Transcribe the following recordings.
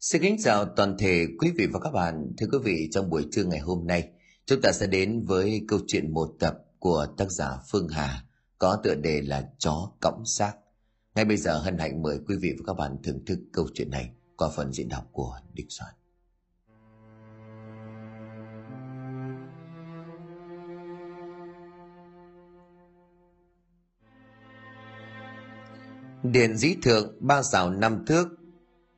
Xin kính chào toàn thể quý vị và các bạn. Thưa quý vị, trong buổi trưa ngày hôm nay, chúng ta sẽ đến với câu chuyện một tập của tác giả Phương Hà có tựa đề là Chó Cõng Xác. Ngay bây giờ hân hạnh mời quý vị và các bạn thưởng thức câu chuyện này qua phần diễn đọc của Địch Soạn. Điện dĩ thượng ba xào năm thước,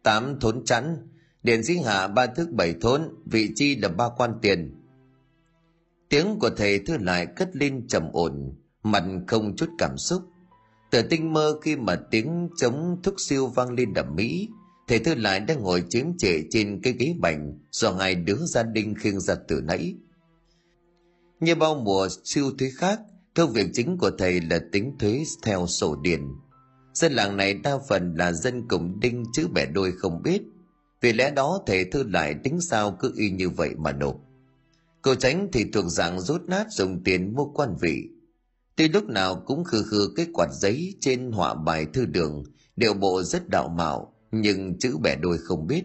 tám thốn chắn, điện dĩ hạ ba thước bảy thốn, vị chi là ba quan tiền. Tiếng của thầy thư lại cất lên trầm ổn, mặt không chút cảm xúc. từ tinh mơ khi mà tiếng chống thúc siêu vang lên đầm mỹ, thầy thư lại đang ngồi chiếm trệ trên cái ghế bành do hai đứa gia đình khiêng ra từ nãy. Như bao mùa siêu thuế khác, công việc chính của thầy là tính thuế theo sổ điền Dân làng này đa phần là dân cùng đinh chữ bẻ đôi không biết. Vì lẽ đó thầy thư lại tính sao cứ y như vậy mà nộp. Cô tránh thì thuộc dạng rút nát dùng tiền mua quan vị. Tuy lúc nào cũng khư khư cái quạt giấy trên họa bài thư đường, đều bộ rất đạo mạo, nhưng chữ bẻ đôi không biết.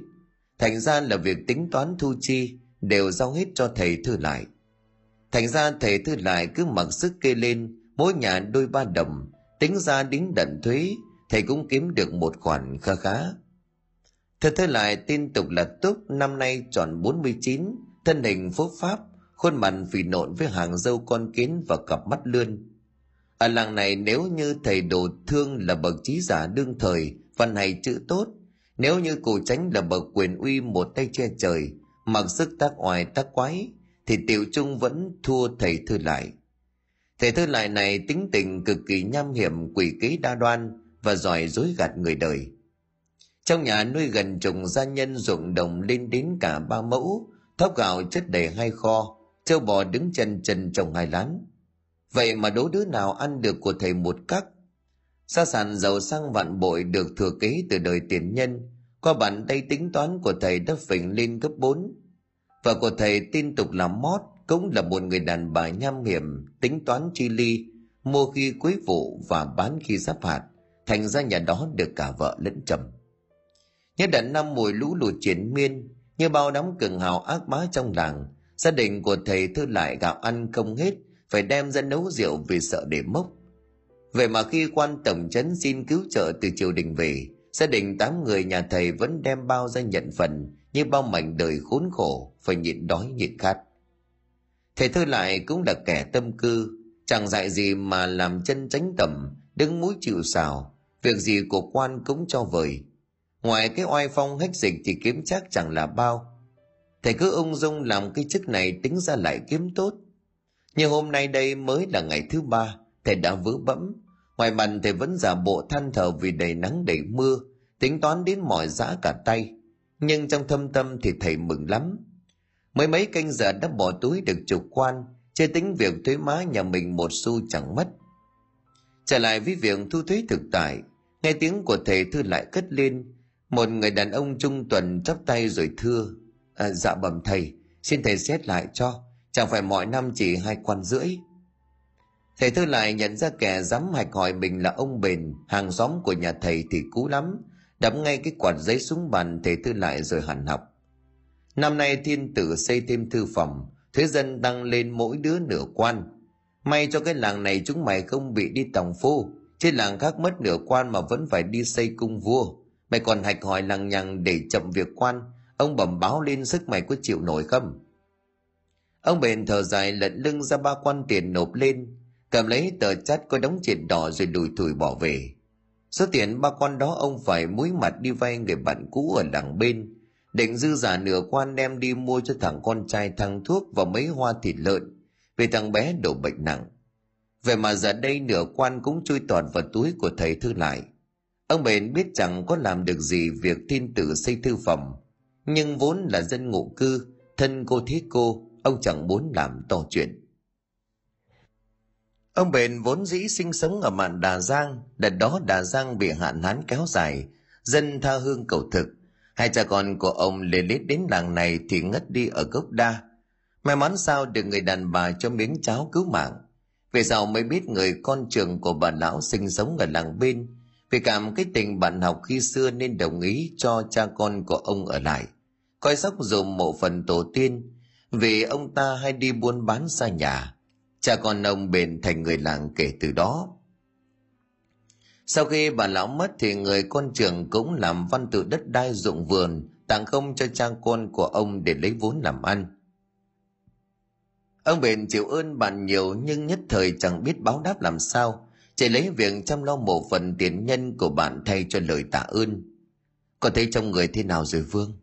Thành ra là việc tính toán thu chi đều giao hết cho thầy thư lại. Thành ra thầy thư lại cứ mặc sức kê lên mỗi nhà đôi ba đồng tính ra đến đận thuế thầy cũng kiếm được một khoản kha khá. Thật thế lại tin tục là túc năm nay tròn 49, thân hình phúc pháp khuôn mặt phì nộn với hàng dâu con kiến và cặp mắt lươn. Ở làng này nếu như thầy đồ thương là bậc trí giả đương thời văn hay chữ tốt nếu như cụ tránh là bậc quyền uy một tay che trời mặc sức tác oai tác quái thì tiểu trung vẫn thua thầy thư lại. Thầy thư lại này tính tình cực kỳ nham hiểm quỷ kế đa đoan và giỏi dối gạt người đời. Trong nhà nuôi gần trùng gia nhân ruộng đồng lên đến cả ba mẫu, thóc gạo chất đầy hai kho, trâu bò đứng chân chân trồng hai lán. Vậy mà đố đứa nào ăn được của thầy một cắc. Sa sản giàu sang vạn bội được thừa kế từ đời tiền nhân, qua bản tay tính toán của thầy đã phình lên gấp bốn. Và của thầy tin tục làm mót, cũng là một người đàn bà nham hiểm, tính toán chi ly, mua khi cuối vụ và bán khi giáp hạt, thành ra nhà đó được cả vợ lẫn chồng. Nhớ đợt năm mùi lũ lụt triển miên, như bao đám cường hào ác bá trong làng, gia đình của thầy thư lại gạo ăn không hết, phải đem ra nấu rượu vì sợ để mốc. Vậy mà khi quan tổng trấn xin cứu trợ từ triều đình về, gia đình tám người nhà thầy vẫn đem bao ra nhận phần, như bao mảnh đời khốn khổ, phải nhịn đói nhịn khát. Thầy Thư lại cũng là kẻ tâm cư, chẳng dạy gì mà làm chân tránh tầm, đứng mũi chịu xào, việc gì của quan cũng cho vời. Ngoài cái oai phong hách dịch thì kiếm chắc chẳng là bao. Thầy cứ ung dung làm cái chức này tính ra lại kiếm tốt. Nhưng hôm nay đây mới là ngày thứ ba, thầy đã vỡ bẫm. Ngoài mặt thầy vẫn giả bộ than thở vì đầy nắng đầy mưa, tính toán đến mỏi giã cả tay. Nhưng trong thâm tâm thì thầy mừng lắm, Mấy mấy canh giờ đã bỏ túi được chục quan, chưa tính việc thuế má nhà mình một xu chẳng mất. Trở lại với việc thu thuế thực tại, nghe tiếng của thầy thư lại cất lên, một người đàn ông trung tuần chắp tay rồi thưa, à, dạ bẩm thầy, xin thầy xét lại cho, chẳng phải mọi năm chỉ hai quan rưỡi. Thầy thư lại nhận ra kẻ dám hạch hỏi mình là ông bền, hàng xóm của nhà thầy thì cú lắm, đắm ngay cái quạt giấy xuống bàn thầy thư lại rồi hẳn học. Năm nay thiên tử xây thêm thư phòng, thế dân tăng lên mỗi đứa nửa quan. May cho cái làng này chúng mày không bị đi tòng phu, trên làng khác mất nửa quan mà vẫn phải đi xây cung vua. Mày còn hạch hỏi lằng nhằng để chậm việc quan, ông bẩm báo lên sức mày có chịu nổi không? Ông bền thở dài lận lưng ra ba quan tiền nộp lên, cầm lấy tờ chắt có đóng tiền đỏ rồi đùi thủi bỏ về. Số tiền ba con đó ông phải mũi mặt đi vay người bạn cũ ở làng bên, định dư giả nửa quan đem đi mua cho thằng con trai thằng thuốc và mấy hoa thịt lợn. Vì thằng bé đổ bệnh nặng. Về mà giờ đây nửa quan cũng chui tọt vào túi của thầy thư lại. Ông bền biết chẳng có làm được gì việc thiên tử xây thư phòng. Nhưng vốn là dân ngụ cư, thân cô thiết cô, ông chẳng muốn làm to chuyện. Ông bền vốn dĩ sinh sống ở mạn đà giang, đợt đó đà giang bị hạn hán kéo dài. Dân tha hương cầu thực Hai cha con của ông lê lết đến làng này thì ngất đi ở gốc đa. May mắn sao được người đàn bà cho miếng cháo cứu mạng. Về sau mới biết người con trường của bà lão sinh sống ở làng bên. Vì cảm cái tình bạn học khi xưa nên đồng ý cho cha con của ông ở lại. Coi sóc dùm mộ phần tổ tiên. Vì ông ta hay đi buôn bán xa nhà. Cha con ông bền thành người làng kể từ đó sau khi bà lão mất thì người con trưởng cũng làm văn tự đất đai ruộng vườn, tặng không cho cha con của ông để lấy vốn làm ăn. Ông bền chịu ơn bạn nhiều nhưng nhất thời chẳng biết báo đáp làm sao, chỉ lấy việc chăm lo một phần tiền nhân của bạn thay cho lời tạ ơn. Có thấy trong người thế nào rồi, vương?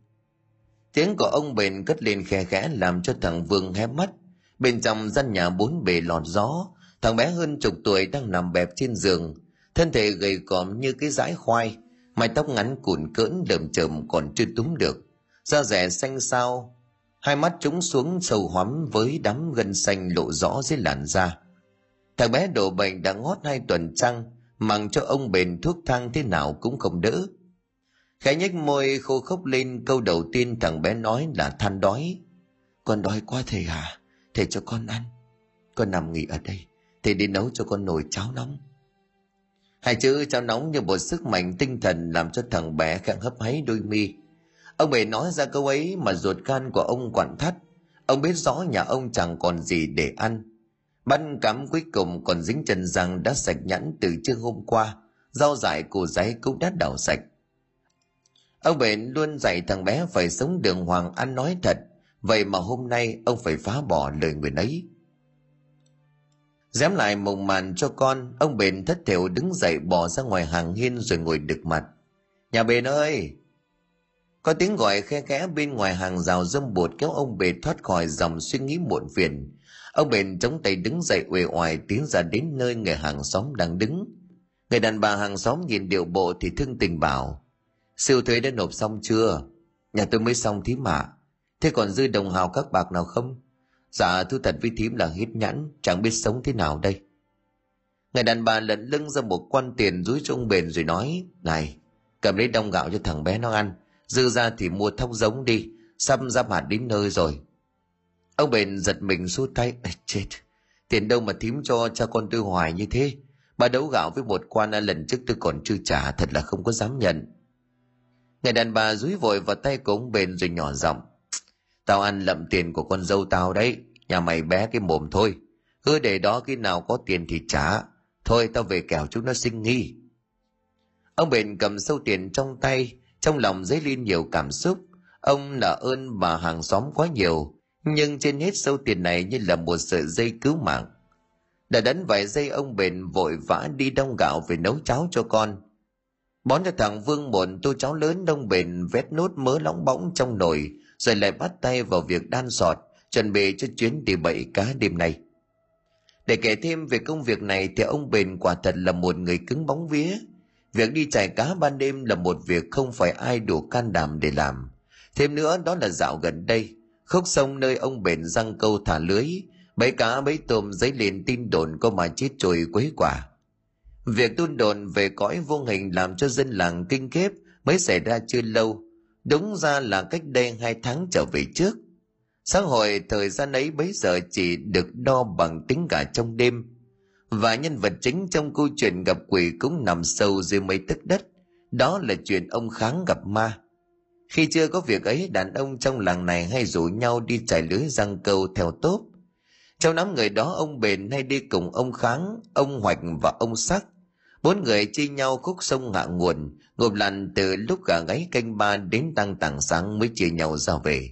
Tiếng của ông bền cất lên khe khẽ làm cho thằng vương hé mắt. Bên trong gian nhà bốn bề lọt gió, thằng bé hơn chục tuổi đang nằm bẹp trên giường thân thể gầy còm như cái dãi khoai, mái tóc ngắn cùn cỡn đờm chởm còn chưa túm được. Da rẻ xanh xao, hai mắt trúng xuống sâu hoắm với đám gân xanh lộ rõ dưới làn da. Thằng bé đổ bệnh đã ngót hai tuần trăng mặng cho ông bền thuốc thang thế nào cũng không đỡ. Khẽ nhếch môi khô khốc lên, câu đầu tiên thằng bé nói là than đói. Con đói quá thầy à thầy cho con ăn. Con nằm nghỉ ở đây, thầy đi nấu cho con nồi cháo nóng hai chữ cháo nóng như một sức mạnh tinh thần làm cho thằng bé khẽ hấp háy đôi mi. Ông bể nói ra câu ấy mà ruột gan của ông quặn thắt. Ông biết rõ nhà ông chẳng còn gì để ăn. Băn cắm cuối cùng còn dính chân răng đã sạch nhẵn từ trưa hôm qua. Rau dại củ giấy cũng đã đảo sạch. Ông bể luôn dạy thằng bé phải sống đường hoàng ăn nói thật. Vậy mà hôm nay ông phải phá bỏ lời người ấy dám lại mộng màn cho con, ông bền thất thểu đứng dậy bỏ ra ngoài hàng hiên rồi ngồi đực mặt. Nhà bền ơi! Có tiếng gọi khe khẽ bên ngoài hàng rào dâm bột kéo ông bền thoát khỏi dòng suy nghĩ muộn phiền. Ông bền chống tay đứng dậy uể oải tiến ra đến nơi người hàng xóm đang đứng. Người đàn bà hàng xóm nhìn điệu bộ thì thương tình bảo, siêu thuế đã nộp xong chưa? Nhà tôi mới xong thím ạ thế còn dư đồng hào các bạc nào không? Dạ thú thật với thím là hít nhãn, chẳng biết sống thế nào đây. Người đàn bà lận lưng ra một quan tiền rúi cho ông bền rồi nói, này, cầm lấy đông gạo cho thằng bé nó ăn, dư ra thì mua thóc giống đi, sắp ra hạt đến nơi rồi. Ông bền giật mình xua tay chết, tiền đâu mà thím cho cha con tôi hoài như thế? Bà đấu gạo với một quan lần trước tôi còn chưa trả, thật là không có dám nhận. Người đàn bà rúi vội vào tay của ông bền rồi nhỏ giọng tao ăn lậm tiền của con dâu tao đấy. Nhà mày bé cái mồm thôi. Cứ để đó khi nào có tiền thì trả. Thôi tao về kẻo chúng nó sinh nghi. Ông bền cầm sâu tiền trong tay. Trong lòng dấy lên nhiều cảm xúc. Ông nợ ơn bà hàng xóm quá nhiều. Nhưng trên hết sâu tiền này như là một sợi dây cứu mạng. Đã đánh vài giây, ông bền vội vã đi đông gạo về nấu cháo cho con. Bón cho thằng vương bồn tô cháo lớn đông bền vét nốt mớ lóng bóng trong nồi rồi lại bắt tay vào việc đan sọt, chuẩn bị cho chuyến đi bậy cá đêm nay. Để kể thêm về công việc này thì ông bền quả thật là một người cứng bóng vía. Việc đi chài cá ban đêm là một việc không phải ai đủ can đảm để làm. Thêm nữa, đó là dạo gần đây, khúc sông nơi ông bền răng câu thả lưới, bẫy cá bẫy tôm giấy lên tin đồn có mà chết trôi quấy quả. Việc tuôn đồn về cõi vô hình làm cho dân làng kinh khiếp mới xảy ra chưa lâu đúng ra là cách đây hai tháng trở về trước. Xã hội thời gian ấy bấy giờ chỉ được đo bằng tính cả trong đêm. Và nhân vật chính trong câu chuyện gặp quỷ cũng nằm sâu dưới mấy tấc đất. Đó là chuyện ông kháng gặp ma. Khi chưa có việc ấy, đàn ông trong làng này hay rủ nhau đi trải lưới răng câu theo tốp. Trong đám người đó, ông bền hay đi cùng ông kháng, ông hoạch và ông sắc bốn người chia nhau khúc sông hạ nguồn ngộp lặn từ lúc gà gáy canh ba đến tăng tảng sáng mới chia nhau ra về.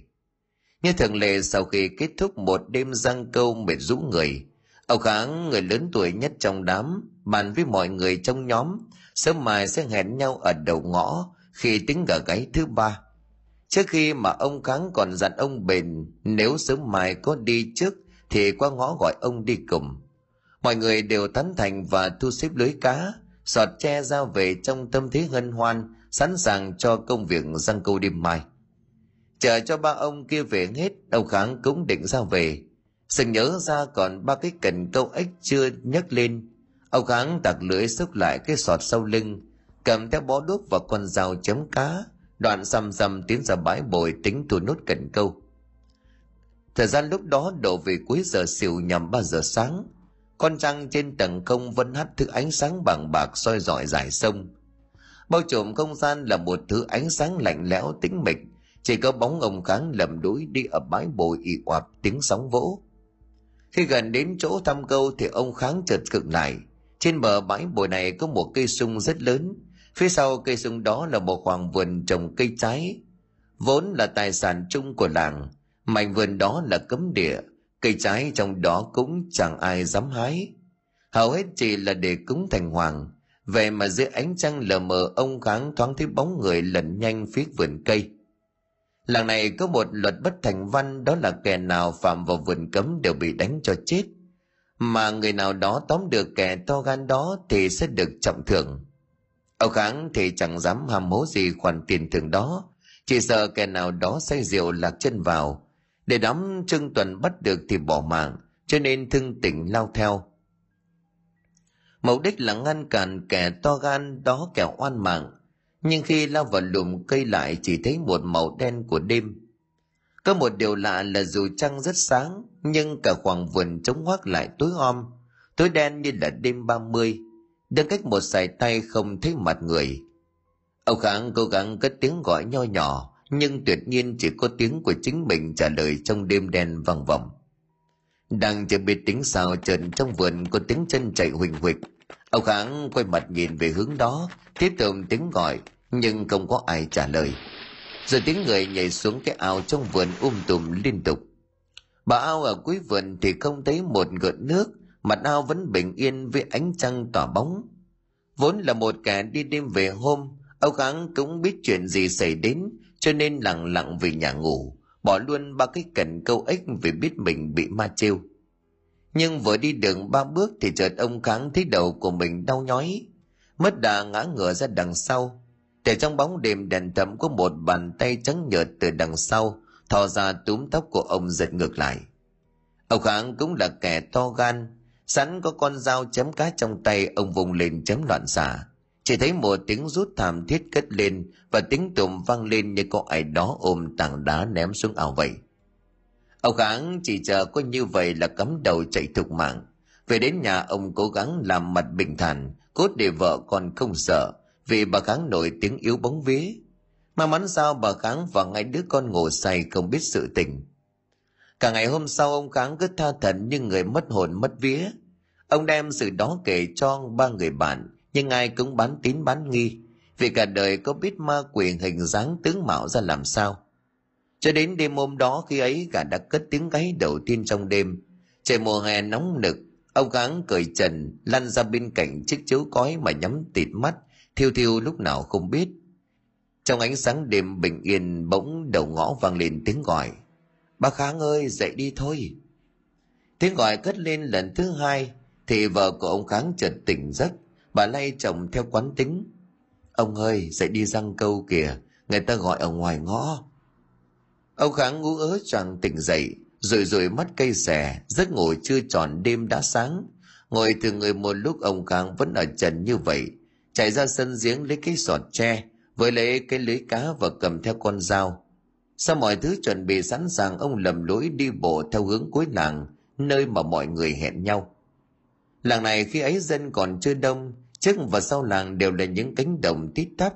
Như thường lệ, sau khi kết thúc một đêm răng câu mệt rũ người ông kháng người lớn tuổi nhất trong đám, bàn với mọi người trong nhóm, sớm mai sẽ hẹn nhau ở đầu ngõ khi tính gà gáy thứ ba. Trước khi mà ông kháng còn dặn ông bền, nếu sớm mai có đi trước thì qua ngõ gọi ông đi cùng. Mọi người đều tán thành và thu xếp lưới cá sọt tre ra về trong tâm thế hân hoan, sẵn sàng cho công việc răng câu đêm mai. Chờ cho ba ông kia về hết ông kháng cũng định ra về. Sừng nhớ ra còn ba cái cần câu ếch chưa nhấc lên. Ông kháng tặc lưỡi xúc lại cái sọt sau lưng, cầm theo bó đuốc và con dao chấm cá, đoạn xăm xăm tiến ra bãi bồi tính thu nốt cần câu. Thời gian lúc đó đổ về cuối giờ xỉu nhằm ba giờ sáng con trăng trên tầng không vẫn hắt thứ ánh sáng bằng bạc soi rọi dải sông. Bao trùm không gian là một thứ ánh sáng lạnh lẽo tĩnh mịch. Chỉ có bóng ông kháng lầm đuối đi ở bãi bồi ị oạp tiếng sóng vỗ. Khi gần đến chỗ thăm câu thì ông kháng chợt cực lại. Trên bờ bãi bồi này có một cây sung rất lớn. Phía sau cây sung đó là một khoảng vườn trồng cây trái. Vốn là tài sản chung của làng, mảnh vườn đó là cấm địa cây trái trong đó cũng chẳng ai dám hái. Hầu hết chỉ là để cúng thành hoàng. Vậy mà dưới ánh trăng lờ mờ, ông kháng thoáng thấy bóng người lẩn nhanh phía vườn cây. Làng này có một luật bất thành văn, đó là kẻ nào phạm vào vườn cấm đều bị đánh cho chết. Mà người nào đó tóm được kẻ to gan đó thì sẽ được trọng thưởng. Ông kháng thì chẳng dám ham hố gì khoản tiền thưởng đó. Chỉ sợ kẻ nào đó say rượu lạc chân vào để đám trương tuần bắt được thì bỏ mạng, cho nên thương tỉnh lao theo. Mục đích là ngăn cản kẻ to gan đó kẻ oan mạng, nhưng khi lao vào lùm cây lại chỉ thấy một màu đen của đêm. Có một điều lạ là dù trăng rất sáng, nhưng cả khoảng vườn trống hoác lại tối om, tối đen như là đêm ba mươi, đứng cách một sải tay không thấy mặt người. Ông kháng cố gắng cất tiếng gọi nho nhỏ nhưng tuyệt nhiên chỉ có tiếng của chính mình trả lời trong đêm đen vang vọng đang chưa biết tính sao trần trong vườn có tiếng chân chạy huỳnh huỵch. Ông kháng quay mặt nhìn về hướng đó, tiếp tục tiếng gọi, nhưng không có ai trả lời. Rồi tiếng người nhảy xuống cái ao trong vườn um tùm liên tục. Bà ao ở cuối vườn thì không thấy một gợn nước, mặt ao vẫn bình yên với ánh trăng tỏa bóng. Vốn là một kẻ đi đêm về hôm âu kháng cũng biết chuyện gì xảy đến cho nên lặng lặng về nhà ngủ, bỏ luôn ba cái cần câu ếch vì biết mình bị ma trêu. Nhưng vừa đi đường ba bước thì chợt ông kháng thấy đầu của mình đau nhói, mất đà ngã ngửa ra đằng sau. Để trong bóng đêm đèn thẫm có một bàn tay trắng nhợt từ đằng sau, thò ra túm tóc của ông giật ngược lại. Ông kháng cũng là kẻ to gan, sẵn có con dao chấm cá trong tay, ông vùng lên chấm loạn xạ chỉ thấy một tiếng rút thảm thiết cất lên và tiếng tụng vang lên như có ai đó ôm tảng đá ném xuống ao vậy ông kháng chỉ chờ có như vậy là cắm đầu chạy thục mạng. Về đến nhà, ông cố gắng làm mặt bình thản cốt để vợ con không sợ, vì bà kháng nổi tiếng yếu bóng vía. Mà mắn sao bà kháng và ngay đứa con ngủ say không biết sự tình. Cả ngày hôm sau, ông kháng cứ tha thần như người mất hồn, mất vía. Ông đem sự đó kể cho ba người bạn nhưng ai cũng bán tín bán nghi, vì cả đời có biết ma quỷ hình dáng tướng mạo ra làm sao. Cho đến đêm hôm đó khi ấy gà đã cất tiếng gáy đầu tiên trong đêm. Trời mùa hè nóng nực, ông kháng cởi trần, lăn ra bên cạnh chiếc chiếu cói mà nhắm tịt mắt, thiêu thiêu lúc nào không biết. Trong ánh sáng đêm bình yên bỗng đầu ngõ vang lên tiếng gọi. Bác kháng ơi, dậy đi thôi. Tiếng gọi cất lên lần thứ hai, thì vợ của ông kháng chợt tỉnh giấc bà lay chồng theo quán tính. Ông ơi, dậy đi răng câu kìa, người ta gọi ở ngoài ngõ. Ông kháng ngu ớ choàng tỉnh dậy rồi rồi mắt cây xẻ giấc ngủ chưa tròn đêm đã sáng. Ngồi từ người một lúc, ông kháng vẫn ở trần như vậy. Chạy ra sân giếng lấy cái sọt tre, với lấy cái lưới cá và cầm theo con dao. Sau mọi thứ chuẩn bị sẵn sàng, ông lầm lối đi bộ theo hướng cuối làng, nơi mà mọi người hẹn nhau. Làng này khi ấy dân còn chưa đông trước và sau làng đều là những cánh đồng tít tắp.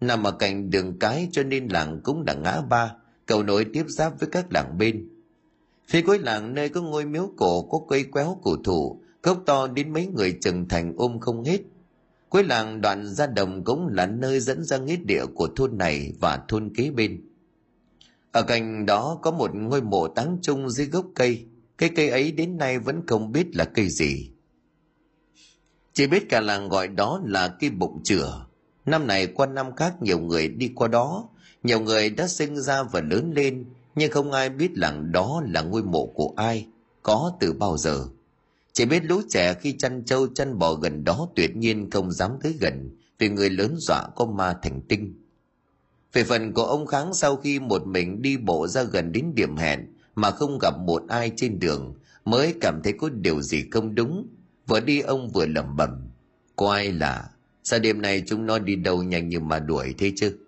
Nằm ở cạnh đường cái cho nên làng cũng là ngã ba, cầu nối tiếp giáp với các làng bên. Phía cuối làng, nơi có ngôi miếu cổ, có cây quéo cổ thụ, gốc to đến mấy người trưởng thành ôm không hết. Cuối làng, đoạn ra đồng cũng là nơi dẫn ra nghĩa địa của thôn này và thôn kế bên. Ở cạnh đó có một ngôi mộ táng chung dưới gốc cây. Cây cây ấy đến nay vẫn không biết là cây gì chỉ biết cả làng gọi đó là cây bụng chửa năm này qua năm khác nhiều người đi qua đó nhiều người đã sinh ra và lớn lên, nhưng không ai biết làng đó là ngôi mộ của ai, có từ bao giờ chỉ biết lũ trẻ khi chăn trâu, chăn bò gần đó tuyệt nhiên không dám tới gần, vì người lớn dọa có ma thành tinh. Về phần của ông Kháng, sau khi một mình đi bộ ra gần đến điểm hẹn mà không gặp một ai trên đường, mới cảm thấy có điều gì không đúng. Vừa đi ông vừa lẩm bẩm. Có ai là sao đêm nay chúng nó đi đâu nhanh như mà đuổi thế chứ?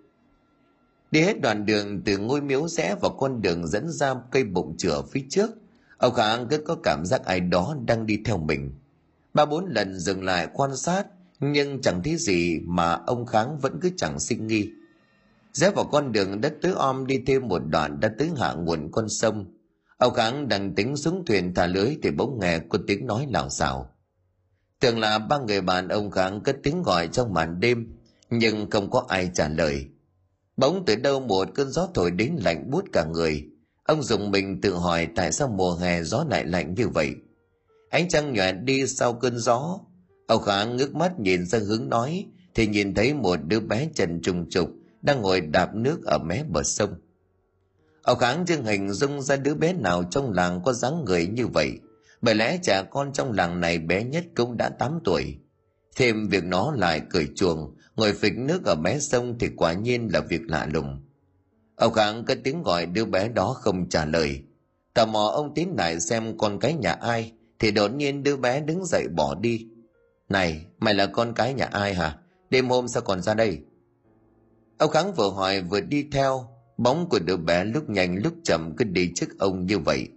Đi hết đoạn đường từ ngôi miếu rẽ vào con đường dẫn ra cây bụng chửa phía trước – Ông Khang cứ có cảm giác ai đó đang đi theo mình. Ba bốn lần dừng lại quan sát, nhưng chẳng thấy gì mà ông kháng vẫn cứ chẳng sinh nghi rẽ vào con đường đất tứ om đi thêm một đoạn đã tới hạ nguồn con sông ông kháng đang tính xuống thuyền thả lưới thì bỗng nghe có tiếng nói lào xào tưởng là ba người bạn ông kháng cất tiếng gọi trong màn đêm, nhưng không có ai trả lời. Bỗng từ đâu một cơn gió thổi đến lạnh buốt cả người. Ông dùng mình tự hỏi tại sao mùa hè gió lại lạnh như vậy. Ánh trăng nhòe đi sau cơn gió. Ông kháng ngước mắt nhìn ra hướng nói, thì nhìn thấy một đứa bé trần trùng trục đang ngồi đạp nước ở mé bờ sông. Ông kháng chưa hình dung ra đứa bé nào trong làng có dáng người như vậy bởi lẽ trẻ con trong làng này bé nhất cũng đã 8 tuổi. Thêm việc nó lại cười chuồng, ngồi phịch nước ở mé sông thì quả nhiên là việc lạ lùng. Ông kháng cái tiếng gọi đứa bé đó không trả lời. Tò mò ông tiến lại xem con cái nhà ai, thì đột nhiên đứa bé đứng dậy bỏ đi. Này, mày là con cái nhà ai hả? Đêm hôm sao còn ra đây? Ông kháng vừa hỏi vừa đi theo. Bóng của đứa bé lúc nhanh lúc chậm cứ đi trước ông như vậy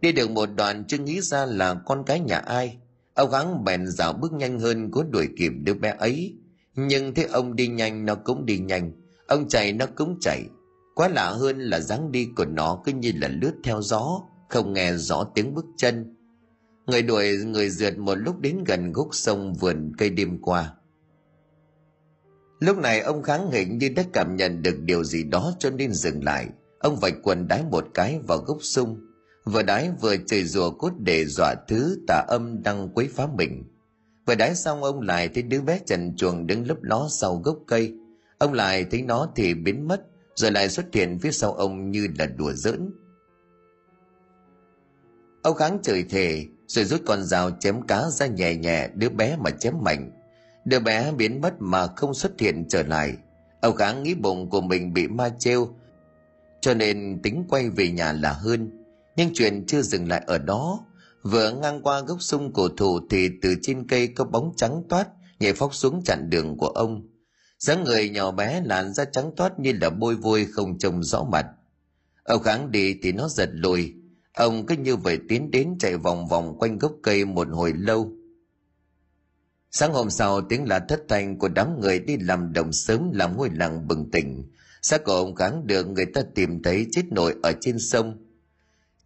đi được một đoạn chưa nghĩ ra là con cái nhà ai. Ông gắng bèn dạo bước nhanh hơn cố đuổi kịp đứa bé ấy. Nhưng thế ông đi nhanh, nó cũng đi nhanh. Ông chạy, nó cũng chạy. Quá lạ hơn là dáng đi của nó cứ như là lướt theo gió, không nghe rõ tiếng bước chân. Người đuổi, người rượt một lúc đến gần gốc sông vườn cây đêm qua. Lúc này ông kháng hình như đã cảm nhận được điều gì đó cho nên dừng lại. Ông vạch quần đái một cái vào gốc sung vừa đái vừa chửi rủa cốt để dọa thứ tà âm đang quấy phá mình. Vừa đái xong ông lại thấy đứa bé trần chuồng đứng lấp ló sau gốc cây. Ông lại thấy nó thì biến mất, rồi lại xuất hiện phía sau ông như là đùa giỡn. Ông kháng chửi thề, rồi rút con dao chém cá ra nhẹ nhẹ đứa bé mà chém mạnh. Đứa bé biến mất mà không xuất hiện trở lại. Ông kháng nghĩ bụng của mình bị ma trêu, cho nên tính quay về nhà là hơn nhưng chuyện chưa dừng lại ở đó. Vừa ngang qua gốc sung cổ thụ thì từ trên cây có bóng trắng toát, nhảy phóc xuống chặn đường của ông. Dáng người nhỏ bé làn da trắng toát như là bôi vôi không trông rõ mặt. Ông kháng đi thì nó giật lùi. Ông cứ như vậy tiến đến chạy vòng vòng quanh gốc cây một hồi lâu. Sáng hôm sau, tiếng là thất thanh của đám người đi làm đồng sớm làm ngôi làng bừng tỉnh. Xác của ông kháng được người ta tìm thấy chết nổi ở trên sông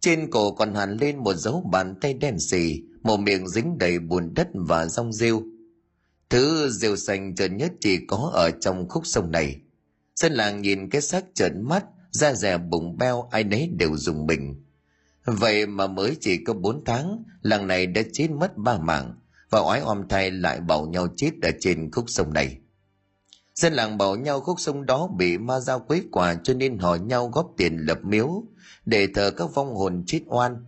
trên cổ còn hẳn lên một dấu bàn tay đen xì, một miệng dính đầy bùn đất và rong rêu. Thứ rêu xanh trơn nhất chỉ có ở trong khúc sông này. Dân làng nhìn cái xác trợn mắt, da rẻ bụng beo, ai nấy đều dùng mình. Vậy mà mới chỉ có bốn tháng, làng này đã chết mất ba mạng, và oái oăm thay lại bảo nhau chết ở trên khúc sông này. Dân làng bảo nhau khúc sông đó bị ma giao quấy quả cho nên họ nhau góp tiền lập miếu để thờ các vong hồn chết oan.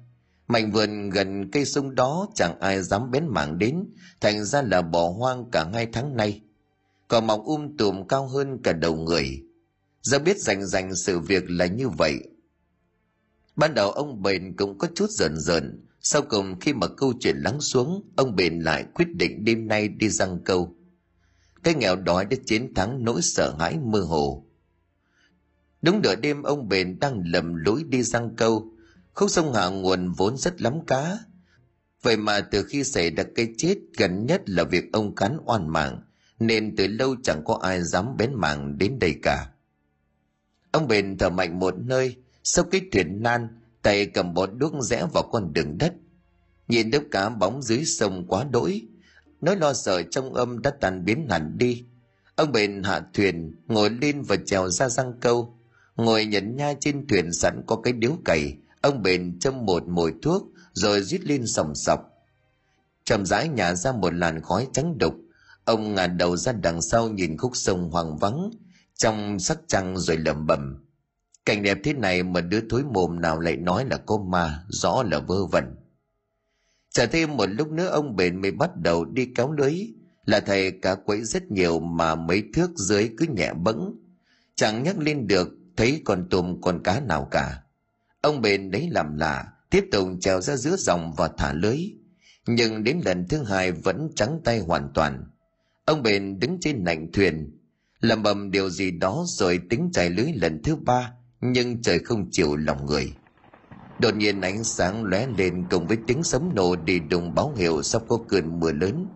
Mảnh vườn gần cây sông đó chẳng ai dám bén mảng đến, thành ra là bỏ hoang cả hai tháng nay. Cỏ mọc um tùm cao hơn cả đầu người. Giờ biết rành rành sự việc là như vậy. Ban đầu ông bền cũng có chút rờn rợn sau cùng khi mà câu chuyện lắng xuống, ông bền lại quyết định đêm nay đi răng câu. Cái nghèo đói đã chiến thắng nỗi sợ hãi mơ hồ đúng nửa đêm ông bền đang lầm lối đi răng câu. Khúc sông hạ nguồn vốn rất lắm cá. Vậy mà từ khi xảy ra cái chết gần nhất là việc ông cắn oan mạng, nên từ lâu chẳng có ai dám bén mảng đến đây cả. Ông bền thở mạnh một nơi, sau cái thuyền nan, tay cầm bó đuốc rẽ vào con đường đất. Nhìn đớp cá bóng dưới sông quá đỗi, nỗi lo sợ trong âm đã tan biến hẳn đi. Ông bền hạ thuyền, ngồi lên và trèo ra răng câu ngồi nhẫn nha trên thuyền sẵn có cái điếu cày. Ông bền châm một mồi thuốc, rồi rít lên sòng sọc. Chậm rãi nhả ra một làn khói trắng đục. Ông ngả đầu ra đằng sau nhìn khúc sông hoang vắng, trong sắc trăng rồi lẩm bẩm. Cảnh đẹp thế này mà đứa thối mồm nào lại nói là có ma, rõ là vơ vẩn. Chờ thêm một lúc nữa ông bền mới bắt đầu đi kéo lưới. Là thầy cá quấy rất nhiều mà mấy thước dưới cứ nhẹ bẫng. Chẳng nhắc lên được thấy con tôm con cá nào cả. Ông bền đấy làm lạ, tiếp tục trèo ra giữa dòng và thả lưới. Nhưng đến lần thứ hai vẫn trắng tay hoàn toàn. Ông bền đứng trên nạnh thuyền. Lầm bầm điều gì đó rồi tính chạy lưới lần thứ ba, nhưng trời không chịu lòng người. Đột nhiên ánh sáng lóe lên cùng với tiếng sấm nổ đi đùng báo hiệu sắp có cơn mưa lớn.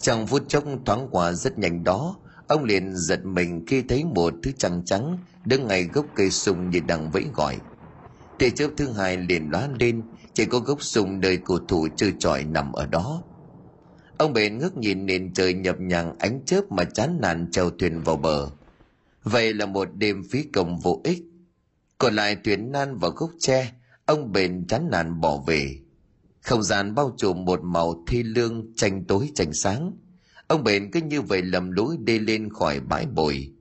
Trong phút chốc thoáng qua rất nhanh đó, ông liền giật mình khi thấy một thứ trắng trắng đứng ngay gốc cây sung như đang vẫy gọi. Tia chớp thứ hai liền lóa lên, chỉ có gốc sung nơi cổ thủ chơi trọi nằm ở đó. Ông bền ngước nhìn nền trời nhập nhằng ánh chớp mà chán nản trèo thuyền vào bờ. Vậy là một đêm phí công vô ích. Còn lại thuyền nan vào gốc tre, ông bền chán nản bỏ về. Không gian bao trùm một màu thi lương tranh tối tranh sáng. Ông bền cứ như vậy lầm lũi đi lên khỏi bãi bồi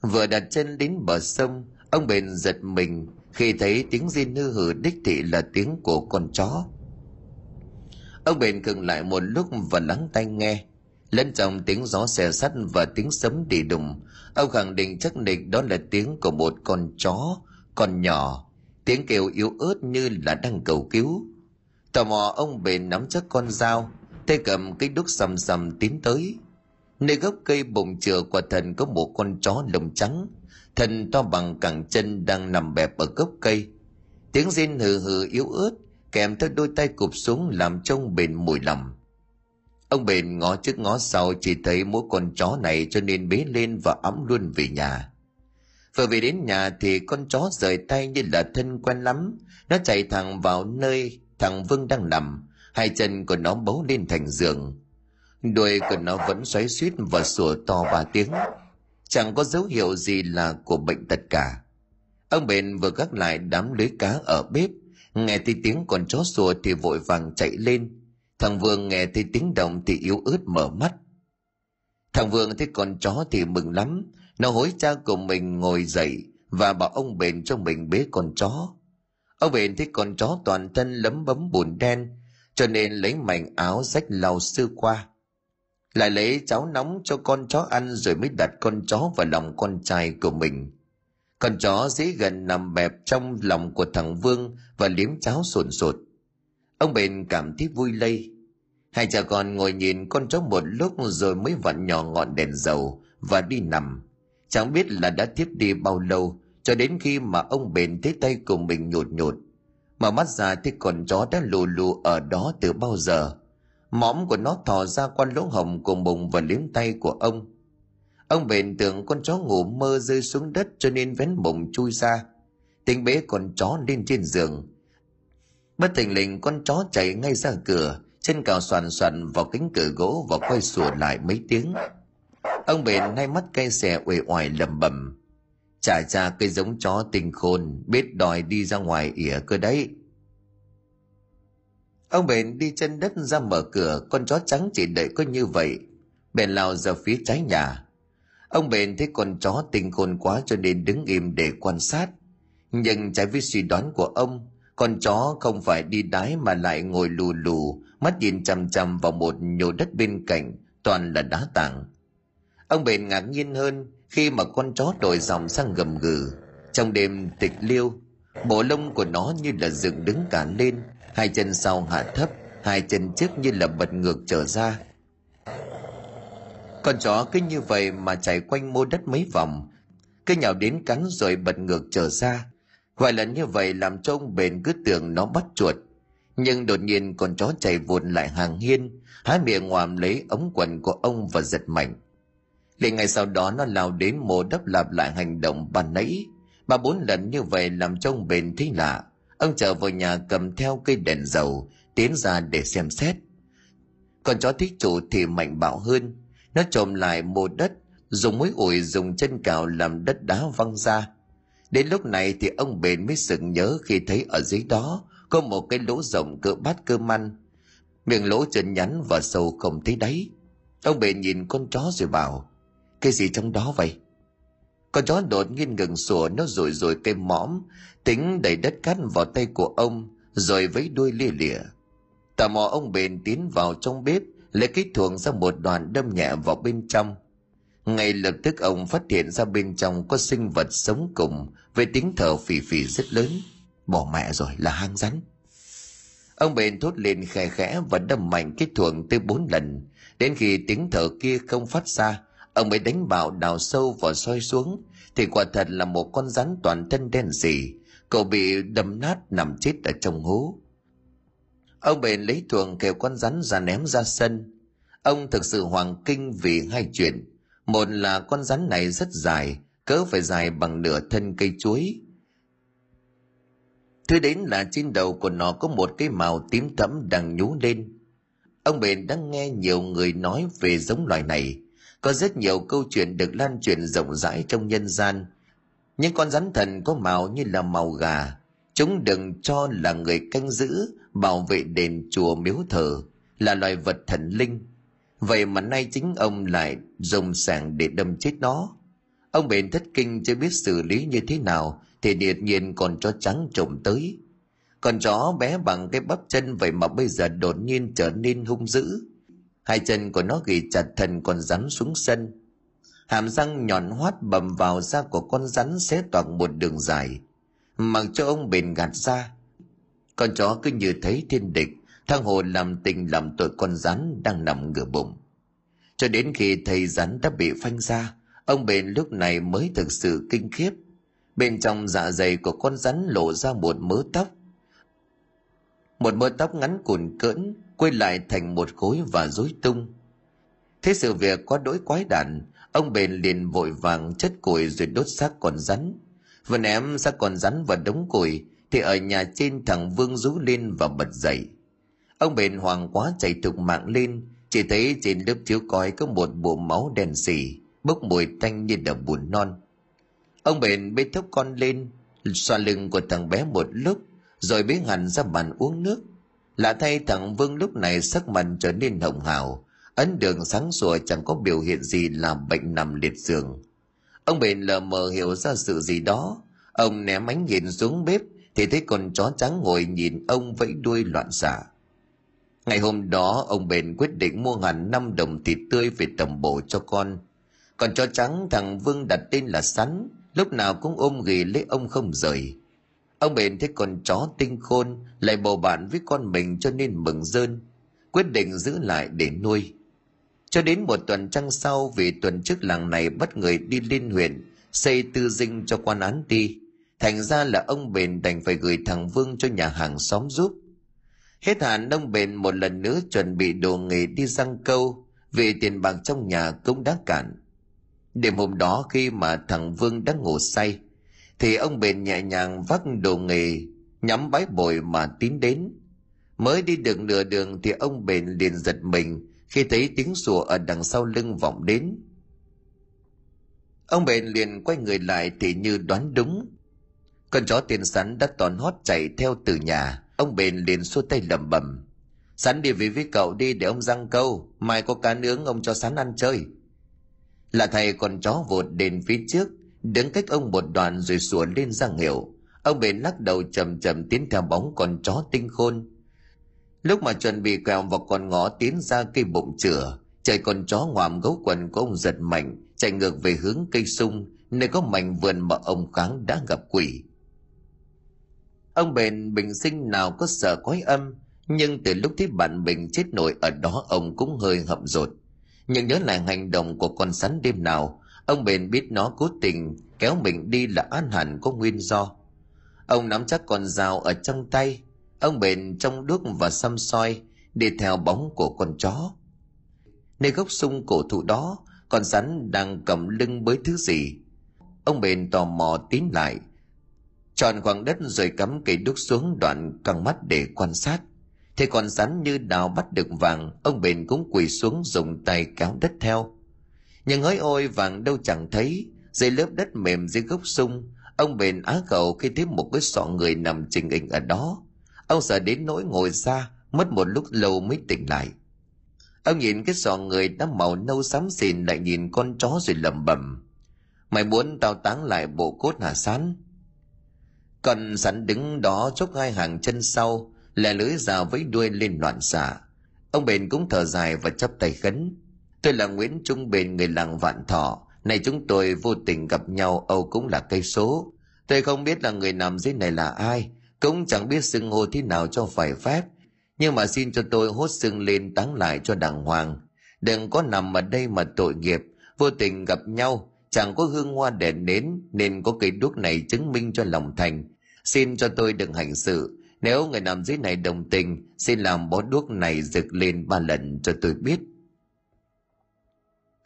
vừa đặt chân đến bờ sông, ông bền giật mình khi thấy tiếng rên hư hử đích thị là tiếng của con chó. Ông bền khựng lại một lúc và lắng tai nghe. Lẫn trong tiếng gió xè sắt và tiếng sấm đi đùng, ông khẳng định chắc nịch đó là tiếng của một con chó, con nhỏ, tiếng kêu yếu ớt như là đang cầu cứu. Tò mò, ông bền nắm chắc con dao, tay cầm cái đúc sầm sầm tiến tới nơi gốc cây bồng chừa quả thần có một con chó lông trắng. Thân to bằng cẳng chân đang nằm bẹp ở gốc cây. Tiếng rên hừ hừ yếu ớt, kèm theo đôi tay cụp xuống làm trông bền mùi lầm. ông bền ngó trước ngó sau, chỉ thấy mỗi con chó này cho nên bế lên và ấm luôn về nhà. Vừa về đến nhà thì con chó rời tay như là thân quen lắm. Nó chạy thẳng vào nơi thằng vương đang nằm. Hai chân của nó bấu lên thành giường đuôi của nó vẫn xoáy suýt và sủa to ba tiếng. Chẳng có dấu hiệu gì là của bệnh tật cả. Ông bền vừa gác lại đám lưới cá ở bếp. Nghe thấy tiếng con chó sủa thì vội vàng chạy lên. Thằng vương nghe thấy tiếng động thì yếu ớt mở mắt. Thằng vương thấy con chó thì mừng lắm. Nó hối cha của mình ngồi dậy và bảo ông bền cho mình bế con chó. Ông bền thấy con chó toàn thân lấm bấm bùn đen, cho nên lấy mảnh áo rách lau sư qua lại lấy cháo nóng cho con chó ăn rồi mới đặt con chó vào lòng con trai của mình. Con chó dễ gần nằm bẹp trong lòng của thằng vương và liếm cháo sồn sột. Ông bền cảm thấy vui lây. Hai cha con ngồi nhìn con chó một lúc rồi mới vặn nhỏ ngọn đèn dầu và đi nằm. Chẳng biết là đã tiếp đi bao lâu, cho đến khi mà ông bền thấy tay của mình nhột nhột. Mở mắt ra thì con chó đã lù lù ở đó từ bao giờ mõm của nó thò ra qua lỗ hồng của bụng và liếm tay của ông. Ông bền tưởng con chó ngủ mơ rơi xuống đất cho nên vén bụng chui ra. Tính bế con chó lên trên giường. Bất thình lình, con chó chạy ngay ra cửa, chân cào soàn soàn vào cánh cửa gỗ và quay sủa lại mấy tiếng. Ông bền hai mắt cay xè uể oải lầm bầm chả cha cây giống chó tình khôn, biết đòi đi ra ngoài ỉa cơ đấy ông bền đi chân đất ra mở cửa, con chó trắng chỉ đợi có như vậy. Bền lao ra phía trái nhà. Ông bền thấy con chó tinh khôn quá cho nên đứng im để quan sát. Nhưng trái với suy đoán của ông, con chó không phải đi đái mà lại ngồi lù lù, mắt nhìn chằm chằm vào một nhổ đất bên cạnh, toàn là đá tảng. Ông bền ngạc nhiên hơn khi mà con chó đổi dòng sang gầm gừ. Trong đêm tịch liêu, bộ lông của nó như là dựng đứng cả lên hai chân sau hạ thấp, hai chân trước như là bật ngược trở ra. Con chó cứ như vậy mà chạy quanh mô đất mấy vòng. Cứ nhào đến cắn rồi bật ngược trở ra. Vài lần như vậy làm cho ông bền cứ tưởng nó bắt chuột. Nhưng đột nhiên con chó chạy vụt lại hàng hiên, há miệng ngoàm lấy ống quần của ông và giật mạnh. Liền ngày sau đó nó lao đến mồ đắp lặp lại hành động ban nãy ba bốn lần như vậy làm cho ông bền thấy lạ ông trở vào nhà cầm theo cây đèn dầu, tiến ra để xem xét. Còn chó thích chủ thì mạnh bạo hơn. Nó trộm lại mồ đất, dùng mũi ủi dùng chân cào làm đất đá văng ra. Đến lúc này thì ông bền mới sực nhớ khi thấy ở dưới đó có một cái lỗ rộng cỡ bát cơm ăn. Miệng lỗ chân nhắn và sâu không thấy đáy. Ông bền nhìn con chó rồi bảo, cái gì trong đó vậy? Con chó đột nhiên ngừng sủa, nó rủi rồi cây mõm, tính đẩy đất cát vào tay của ông, rồi với đuôi lia lịa. Tò mò ông bền tiến vào trong bếp, lấy cái thuồng ra một đoàn đâm nhẹ vào bên trong. Ngay lập tức ông phát hiện ra bên trong có sinh vật sống cùng, với tiếng thở phì phì rất lớn. Bỏ mẹ rồi, là hang rắn. Ông bền thốt lên khẽ khẽ và đâm mạnh cái thuồng tới bốn lần. Đến khi tiếng thở kia không phát ra ông ấy đánh bảo đào sâu vào soi xuống, thì quả thật là một con rắn toàn thân đen sì. Cậu bị đâm nát nằm chết ở trong hố. Ông bền lấy thuồng kêu con rắn ra ném ra sân. Ông thực sự hoàng kinh vì hai chuyện. Một là con rắn này rất dài, cỡ phải dài bằng nửa thân cây chuối. Thứ đến là trên đầu của nó có một cái màu tím thẫm đang nhú lên. Ông bền đã nghe nhiều người nói về giống loài này có rất nhiều câu chuyện được lan truyền rộng rãi trong nhân gian. Những con rắn thần có màu như là màu gà. Chúng đừng cho là người canh giữ, bảo vệ đền chùa miếu thờ là loài vật thần linh. Vậy mà nay chính ông lại dùng sàng để đâm chết nó. Ông bền thất kinh chưa biết xử lý như thế nào, thì điệt nhiên còn cho trắng trộm tới. Con chó bé bằng cái bắp chân vậy mà bây giờ đột nhiên trở nên hung dữ hai chân của nó ghi chặt thần con rắn xuống sân. Hàm răng nhọn hoắt bầm vào da của con rắn xé toạc một đường dài. Mặc cho ông bền gạt ra. Con chó cứ như thấy thiên địch, thang hồ làm tình làm tội con rắn đang nằm ngửa bụng. Cho đến khi thầy rắn đã bị phanh ra, ông bền lúc này mới thực sự kinh khiếp. Bên trong dạ dày của con rắn lộ ra một mớ tóc. Một mớ tóc ngắn cùn cỡn quay lại thành một khối và rối tung. Thế sự việc có đỗi quái đản, ông bền liền vội vàng chất củi rồi đốt xác con rắn. Vừa ném xác con rắn vào đống củi, thì ở nhà trên thằng vương rú lên và bật dậy. Ông bền hoàng quá chạy thục mạng lên, chỉ thấy trên lớp chiếu cói có một bộ máu đen xì, bốc mùi tanh như đầm bùn non. Ông bền bê thốc con lên, xoa lưng của thằng bé một lúc, rồi bế hẳn ra bàn uống nước lạ thay thằng vương lúc này sắc mặt trở nên hồng hào. Ấn đường sáng sủa chẳng có biểu hiện gì là bệnh nằm liệt giường. Ông bền lờ mờ hiểu ra sự gì đó. Ông ném ánh nhìn xuống bếp, thì thấy con chó trắng ngồi nhìn ông vẫy đuôi loạn xạ. Ngày hôm đó, ông bền quyết định mua hẳn năm đồng thịt tươi về tầm bổ cho con. Còn chó trắng thằng vương đặt tên là sắn, lúc nào cũng ôm ghì lấy ông không rời ông bền thấy con chó tinh khôn lại bầu bạn với con mình cho nên mừng rơn, quyết định giữ lại để nuôi. Cho đến một tuần trăng sau vì tuần trước làng này bắt người đi liên huyện xây tư dinh cho quan án ti, thành ra là ông bền đành phải gửi thằng vương cho nhà hàng xóm giúp. Hết hạn, ông bền một lần nữa chuẩn bị đồ nghề đi răng câu vì tiền bạc trong nhà cũng đã cạn. Đêm hôm đó, khi mà thằng vương đang ngủ say thì ông bền nhẹ nhàng vác đồ nghề, nhắm bái bồi mà tiến đến. Mới đi được nửa đường thì ông bền liền giật mình khi thấy tiếng sủa ở đằng sau lưng vọng đến. Ông bền liền quay người lại thì như đoán đúng. Con chó tiền sắn đã toàn hót chạy theo từ nhà. Ông bền liền xua tay lẩm bẩm. Sắn đi về với cậu đi để ông răng câu, mai có cá nướng ông cho sắn ăn chơi. Là thầy con chó vụt đến phía trước đứng cách ông một đoạn rồi sủa lên ra hiệu ông bền lắc đầu chầm chầm tiến theo bóng con chó tinh khôn. Lúc mà chuẩn bị quẹo vào con ngõ tiến ra cây bụng chửa, trời con chó ngoạm gấu quần của ông giật mạnh, chạy ngược về hướng cây sung, nơi có mảnh vườn mà ông kháng đã gặp quỷ. Ông bền bình sinh nào có sợ quái âm, nhưng từ lúc thấy bạn mình chết nổi ở đó ông cũng hơi hậm rột. Nhưng nhớ lại hành động của con sắn đêm nào ông bền biết nó cố tình kéo mình đi là an hẳn có nguyên do. Ông nắm chắc con dao ở trong tay, ông bền trong đuốc và xăm soi đi theo bóng của con chó. Nơi gốc sung cổ thụ đó, con rắn đang cầm lưng với thứ gì? Ông bền tò mò tiến lại, tròn khoảng đất rồi cắm cây đúc xuống đoạn căng mắt để quan sát. Thế con rắn như đào bắt được vàng, ông bền cũng quỳ xuống dùng tay kéo đất theo nhưng hỡi ôi, vàng đâu chẳng thấy. Dưới lớp đất mềm dưới gốc sung, ông bền á khẩu khi thấy một cái sọ người nằm trình hình ở đó. Ông sợ đến nỗi ngồi xa mất một lúc lâu mới tỉnh lại. Ông nhìn cái sọ người đã màu nâu xám xìn lại nhìn con chó rồi lẩm bẩm. Mày muốn tao táng lại bộ cốt hả sán? Còn sắn đứng đó chốc hai hàng chân sau, lè lưới rào với đuôi lên loạn xạ. Ông bền cũng thở dài và chắp tay khấn tôi là nguyễn trung bền người làng vạn thọ. Này chúng tôi vô tình gặp nhau, âu cũng là cây số. Tôi không biết là người nằm dưới này là ai, cũng chẳng biết xưng hô thế nào cho phải phép. Nhưng mà xin cho tôi hốt xưng lên, táng lại cho đàng hoàng. Đừng có nằm ở đây mà tội nghiệp. Vô tình gặp nhau, chẳng có hương hoa đèn nến, nên có cây đuốc này chứng minh cho lòng thành. Xin cho tôi đừng hành sự. Nếu người nằm dưới này đồng tình, xin làm bó đuốc này rực lên ba lần cho tôi biết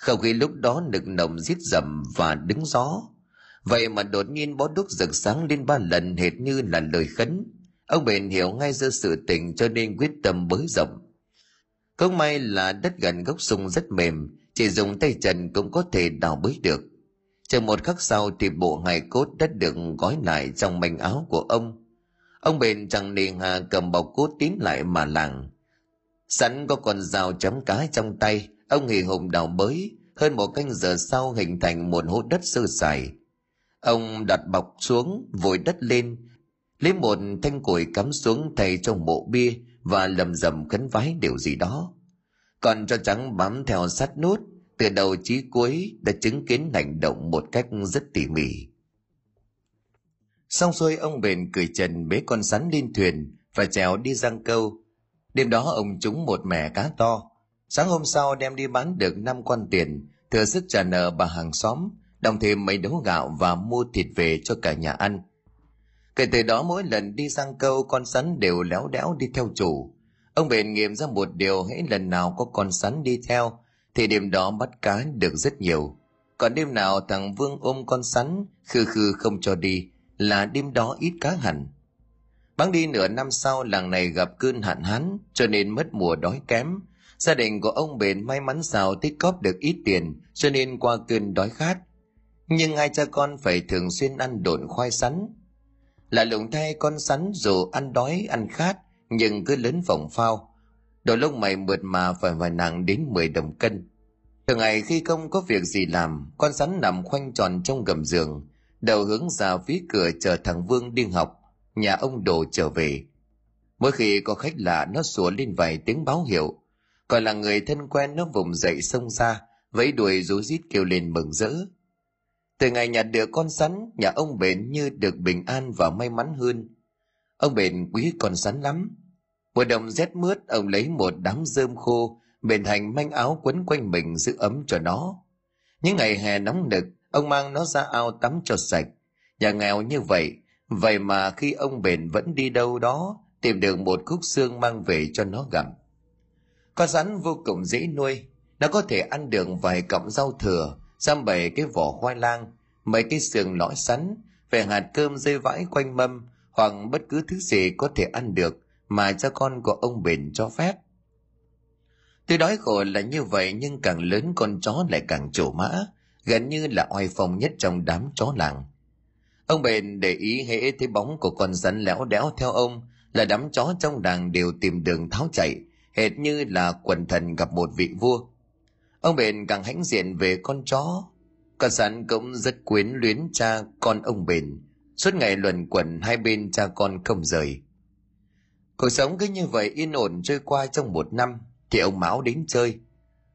không khí lúc đó nực nồng rít rầm và đứng gió. Vậy mà đột nhiên bó đúc rực sáng lên ba lần hệt như là lời khấn. Ông bền hiểu ngay ra sự tình cho nên quyết tâm bới rộng. Không may là đất gần gốc sung rất mềm, chỉ dùng tay trần cũng có thể đào bới được. Chừng một khắc sau thì bộ hài cốt đã được gói lại trong manh áo của ông. Ông bền chẳng nề hà cầm bọc cốt tín lại mà làng. Sẵn có con dao chấm cá trong tay ông hì hùng đào bới hơn một canh giờ sau hình thành một hố đất sơ sài. Ông đặt bọc xuống, vội đất lên, lấy một thanh củi cắm xuống thay trong bộ bia và lầm rầm khấn vái điều gì đó. Còn cho trắng bám theo sát nút, từ đầu chí cuối đã chứng kiến hành động một cách rất tỉ mỉ. Xong xuôi, ông bền cười trần bế con sắn lên thuyền và trèo đi giang câu. Đêm đó, ông trúng một mẻ cá to sáng hôm sau đem đi bán được năm quan tiền, thừa sức trả nợ bà hàng xóm, đồng thêm mấy đấu gạo và mua thịt về cho cả nhà ăn. Kể từ đó mỗi lần đi sang câu, con sắn đều léo đẽo đi theo chủ. Ông bền nghiệm ra một điều hễ lần nào có con sắn đi theo, thì đêm đó bắt cá được rất nhiều. Còn đêm nào thằng vương ôm con sắn, khư khư không cho đi, là đêm đó ít cá hẳn. Bắn đi nửa năm sau, làng này gặp cơn hạn hán, cho nên mất mùa đói kém gia đình của ông bền may mắn xào tích cóp được ít tiền, cho nên qua cơn đói khát. Nhưng hai cha con phải thường xuyên ăn đồn khoai sắn. Là lùng thay con sắn dù ăn đói, ăn khát, nhưng cứ lớn vòng phao. Đầu lông mày mượt mà phải vài nặng đến 10 đồng cân. Thường ngày khi không có việc gì làm, con sắn nằm khoanh tròn trong gầm giường, đầu hướng ra phía cửa chờ thằng vương đi học. Nhà ông đồ trở về. Mỗi khi có khách lạ, nó sủa lên vài tiếng báo hiệu còn là người thân quen nó vùng dậy xông ra, vẫy đuôi rú rít kêu lên mừng rỡ. Từ ngày nhặt được con sắn nhà ông bền như được bình an và may mắn hơn. Ông bền quý con sắn lắm. Mùa đông rét mướt, ông lấy một đám rơm khô, bền thành manh áo quấn quanh mình giữ ấm cho nó. Những ngày hè nóng nực, ông mang nó ra ao tắm cho sạch. Nhà nghèo như vậy vậy mà khi ông bền vẫn đi đâu đó, tìm được một khúc xương mang về cho nó gặm con rắn vô cùng dễ nuôi nó có thể ăn được vài cọng rau thừa xăm bảy cái vỏ khoai lang mấy cái sườn lõi sắn về hạt cơm rơi vãi quanh mâm hoặc bất cứ thứ gì có thể ăn được mà cha con của ông bền cho phép Tuy đói khổ là như vậy nhưng càng lớn con chó lại càng trổ mã, gần như là oai phong nhất trong đám chó làng. Ông bền để ý hễ thấy bóng của con rắn léo đéo theo ông là đám chó trong đàn đều tìm đường tháo chạy, hệt như là quần thần gặp một vị vua. Ông bền càng hãnh diện về con chó. Con rắn cũng rất quyến luyến cha con ông bền, suốt ngày luẩn quẩn hai bên cha con không rời. Cuộc sống cứ như vậy yên ổn trôi qua trong một năm, thì ông Mão đến chơi.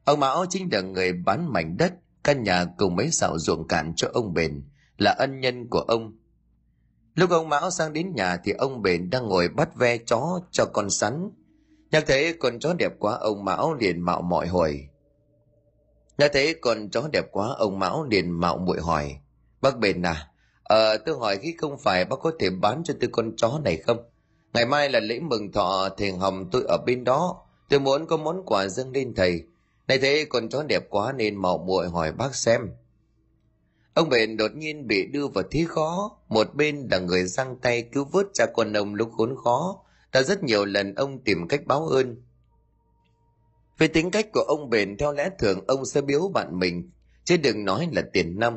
Ông Mão chính là người bán mảnh đất, căn nhà cùng mấy xào ruộng cạn cho ông Bền, là ân nhân của ông. Lúc ông Mão sang đến nhà thì ông Bền đang ngồi bắt ve chó cho con sắn. Nhắc thấy con chó đẹp quá ông Mão liền mạo mọi hỏi. Nhắc thấy con chó đẹp quá ông Mão liền mạo muội hỏi. Bác Bền à, ờ tôi hỏi khi không phải bác có thể bán cho tôi con chó này không? Ngày mai là lễ mừng thọ thiền hồng tôi ở bên đó, tôi muốn có món quà dâng lên thầy này thế con chó đẹp quá nên mạo muội hỏi bác xem ông bền đột nhiên bị đưa vào thế khó một bên là người giang tay cứu vớt cha con ông lúc khốn khó đã rất nhiều lần ông tìm cách báo ơn về tính cách của ông bền theo lẽ thường ông sẽ biếu bạn mình chứ đừng nói là tiền năm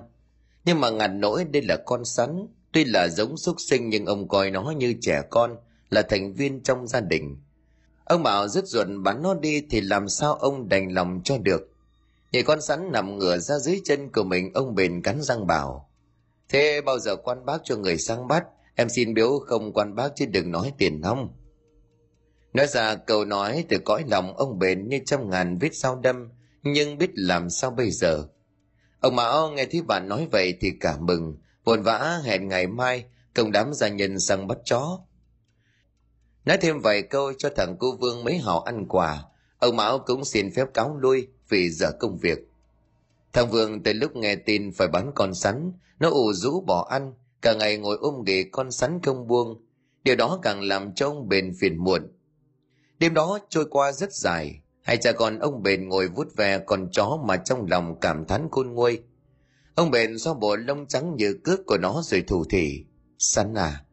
nhưng mà ngặt nỗi đây là con sắn tuy là giống xuất sinh nhưng ông coi nó như trẻ con là thành viên trong gia đình Ông bảo dứt ruột bắn nó đi thì làm sao ông đành lòng cho được. Nhìn con sắn nằm ngửa ra dưới chân của mình ông bền cắn răng bảo. Thế bao giờ quan bác cho người sang bắt, em xin biếu không quan bác chứ đừng nói tiền nong. Nói ra câu nói từ cõi lòng ông bền như trăm ngàn vết sao đâm, nhưng biết làm sao bây giờ. Ông Mão nghe thấy bạn nói vậy thì cả mừng, vội vã hẹn ngày mai công đám gia nhân sang bắt chó. Nói thêm vài câu cho thằng cô Vương mấy họ ăn quà, ông Mão cũng xin phép cáo lui vì giờ công việc. Thằng Vương từ lúc nghe tin phải bán con sắn, nó ủ rũ bỏ ăn, cả ngày ngồi ôm ghế con sắn không buông. Điều đó càng làm cho ông bền phiền muộn. Đêm đó trôi qua rất dài, hai cha con ông bền ngồi vút ve con chó mà trong lòng cảm thán khôn nguôi. Ông bền xoa bộ lông trắng như cước của nó rồi thủ thỉ. Sắn à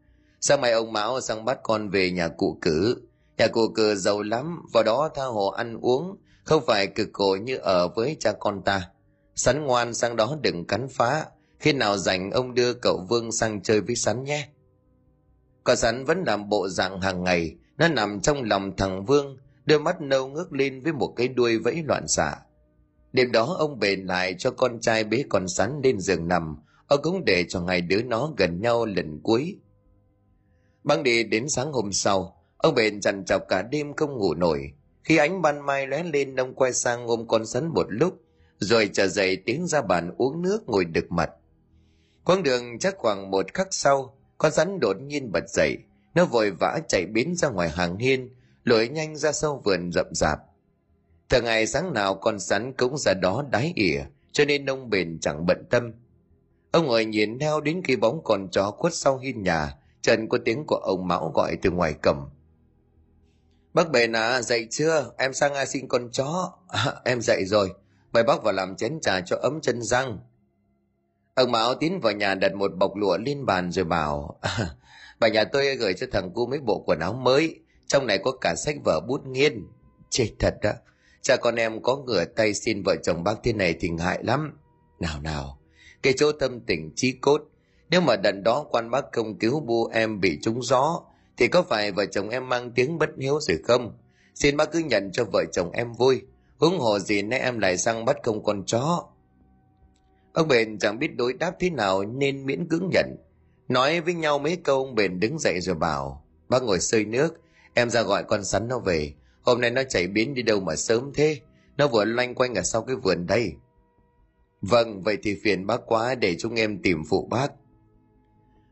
sáng mai ông mão sang bắt con về nhà cụ cử. Nhà cụ cử giàu lắm vào đó tha hồ ăn uống không phải cực khổ như ở với cha con ta. Sắn ngoan sang đó đừng cắn phá. Khi nào rảnh ông đưa cậu vương sang chơi với sắn nhé. Còn sắn vẫn làm bộ dạng hàng ngày nó nằm trong lòng thằng vương đôi mắt nâu ngước lên với một cái đuôi vẫy loạn xạ. Đêm đó ông bề lại cho con trai bế con sắn lên giường nằm. Ông cũng để cho ngày đứa nó gần nhau lần cuối. Băng đi đến sáng hôm sau, ông bền chằn chọc cả đêm không ngủ nổi. Khi ánh ban mai lóe lên, ông quay sang ôm con sắn một lúc, rồi trở dậy tiến ra bàn uống nước ngồi đực mặt. Quãng đường chắc khoảng một khắc sau, con rắn đột nhiên bật dậy nó vội vã chạy biến ra ngoài hàng hiên lội nhanh ra sâu vườn rậm rạp. Thường ngày sáng nào con sắn cũng ra đó đái ỉa cho nên ông bền chẳng bận tâm. Ông ngồi nhìn theo đến khi bóng con chó khuất sau hiên nhà trần có tiếng của ông mão gọi từ ngoài cầm bác bền à dậy chưa? Em sang a xin con chó. À, em dậy rồi. Mời bác vào làm chén trà cho ấm chân răng. Ông mão tiến vào nhà đặt một bọc lụa lên bàn rồi bảo à, bà nhà tôi gửi cho thằng cu mấy bộ quần áo mới. Trong này có cả sách vở bút nghiên. Chết thật đó. Cha con em có ngửa tay xin vợ chồng bác thế này thì ngại lắm. Nào nào. Cái chỗ tâm tình trí cốt. Nếu mà đần đó quan bác không cứu bu em bị trúng gió, thì có phải vợ chồng em mang tiếng bất hiếu rồi không? Xin bác cứ nhận cho vợ chồng em vui. Huống hồ gì nay em lại sang bắt công con chó. Ông bền chẳng biết đối đáp thế nào nên miễn cưỡng nhận nói với nhau mấy câu, ông bền đứng dậy rồi bảo, bác ngồi sơi nước, em ra gọi con sắn nó về. Hôm nay nó chạy biến đi đâu mà sớm thế? Nó vừa loanh quanh ở sau cái vườn đây. Vâng vậy thì phiền bác quá để chúng em tìm phụ bác.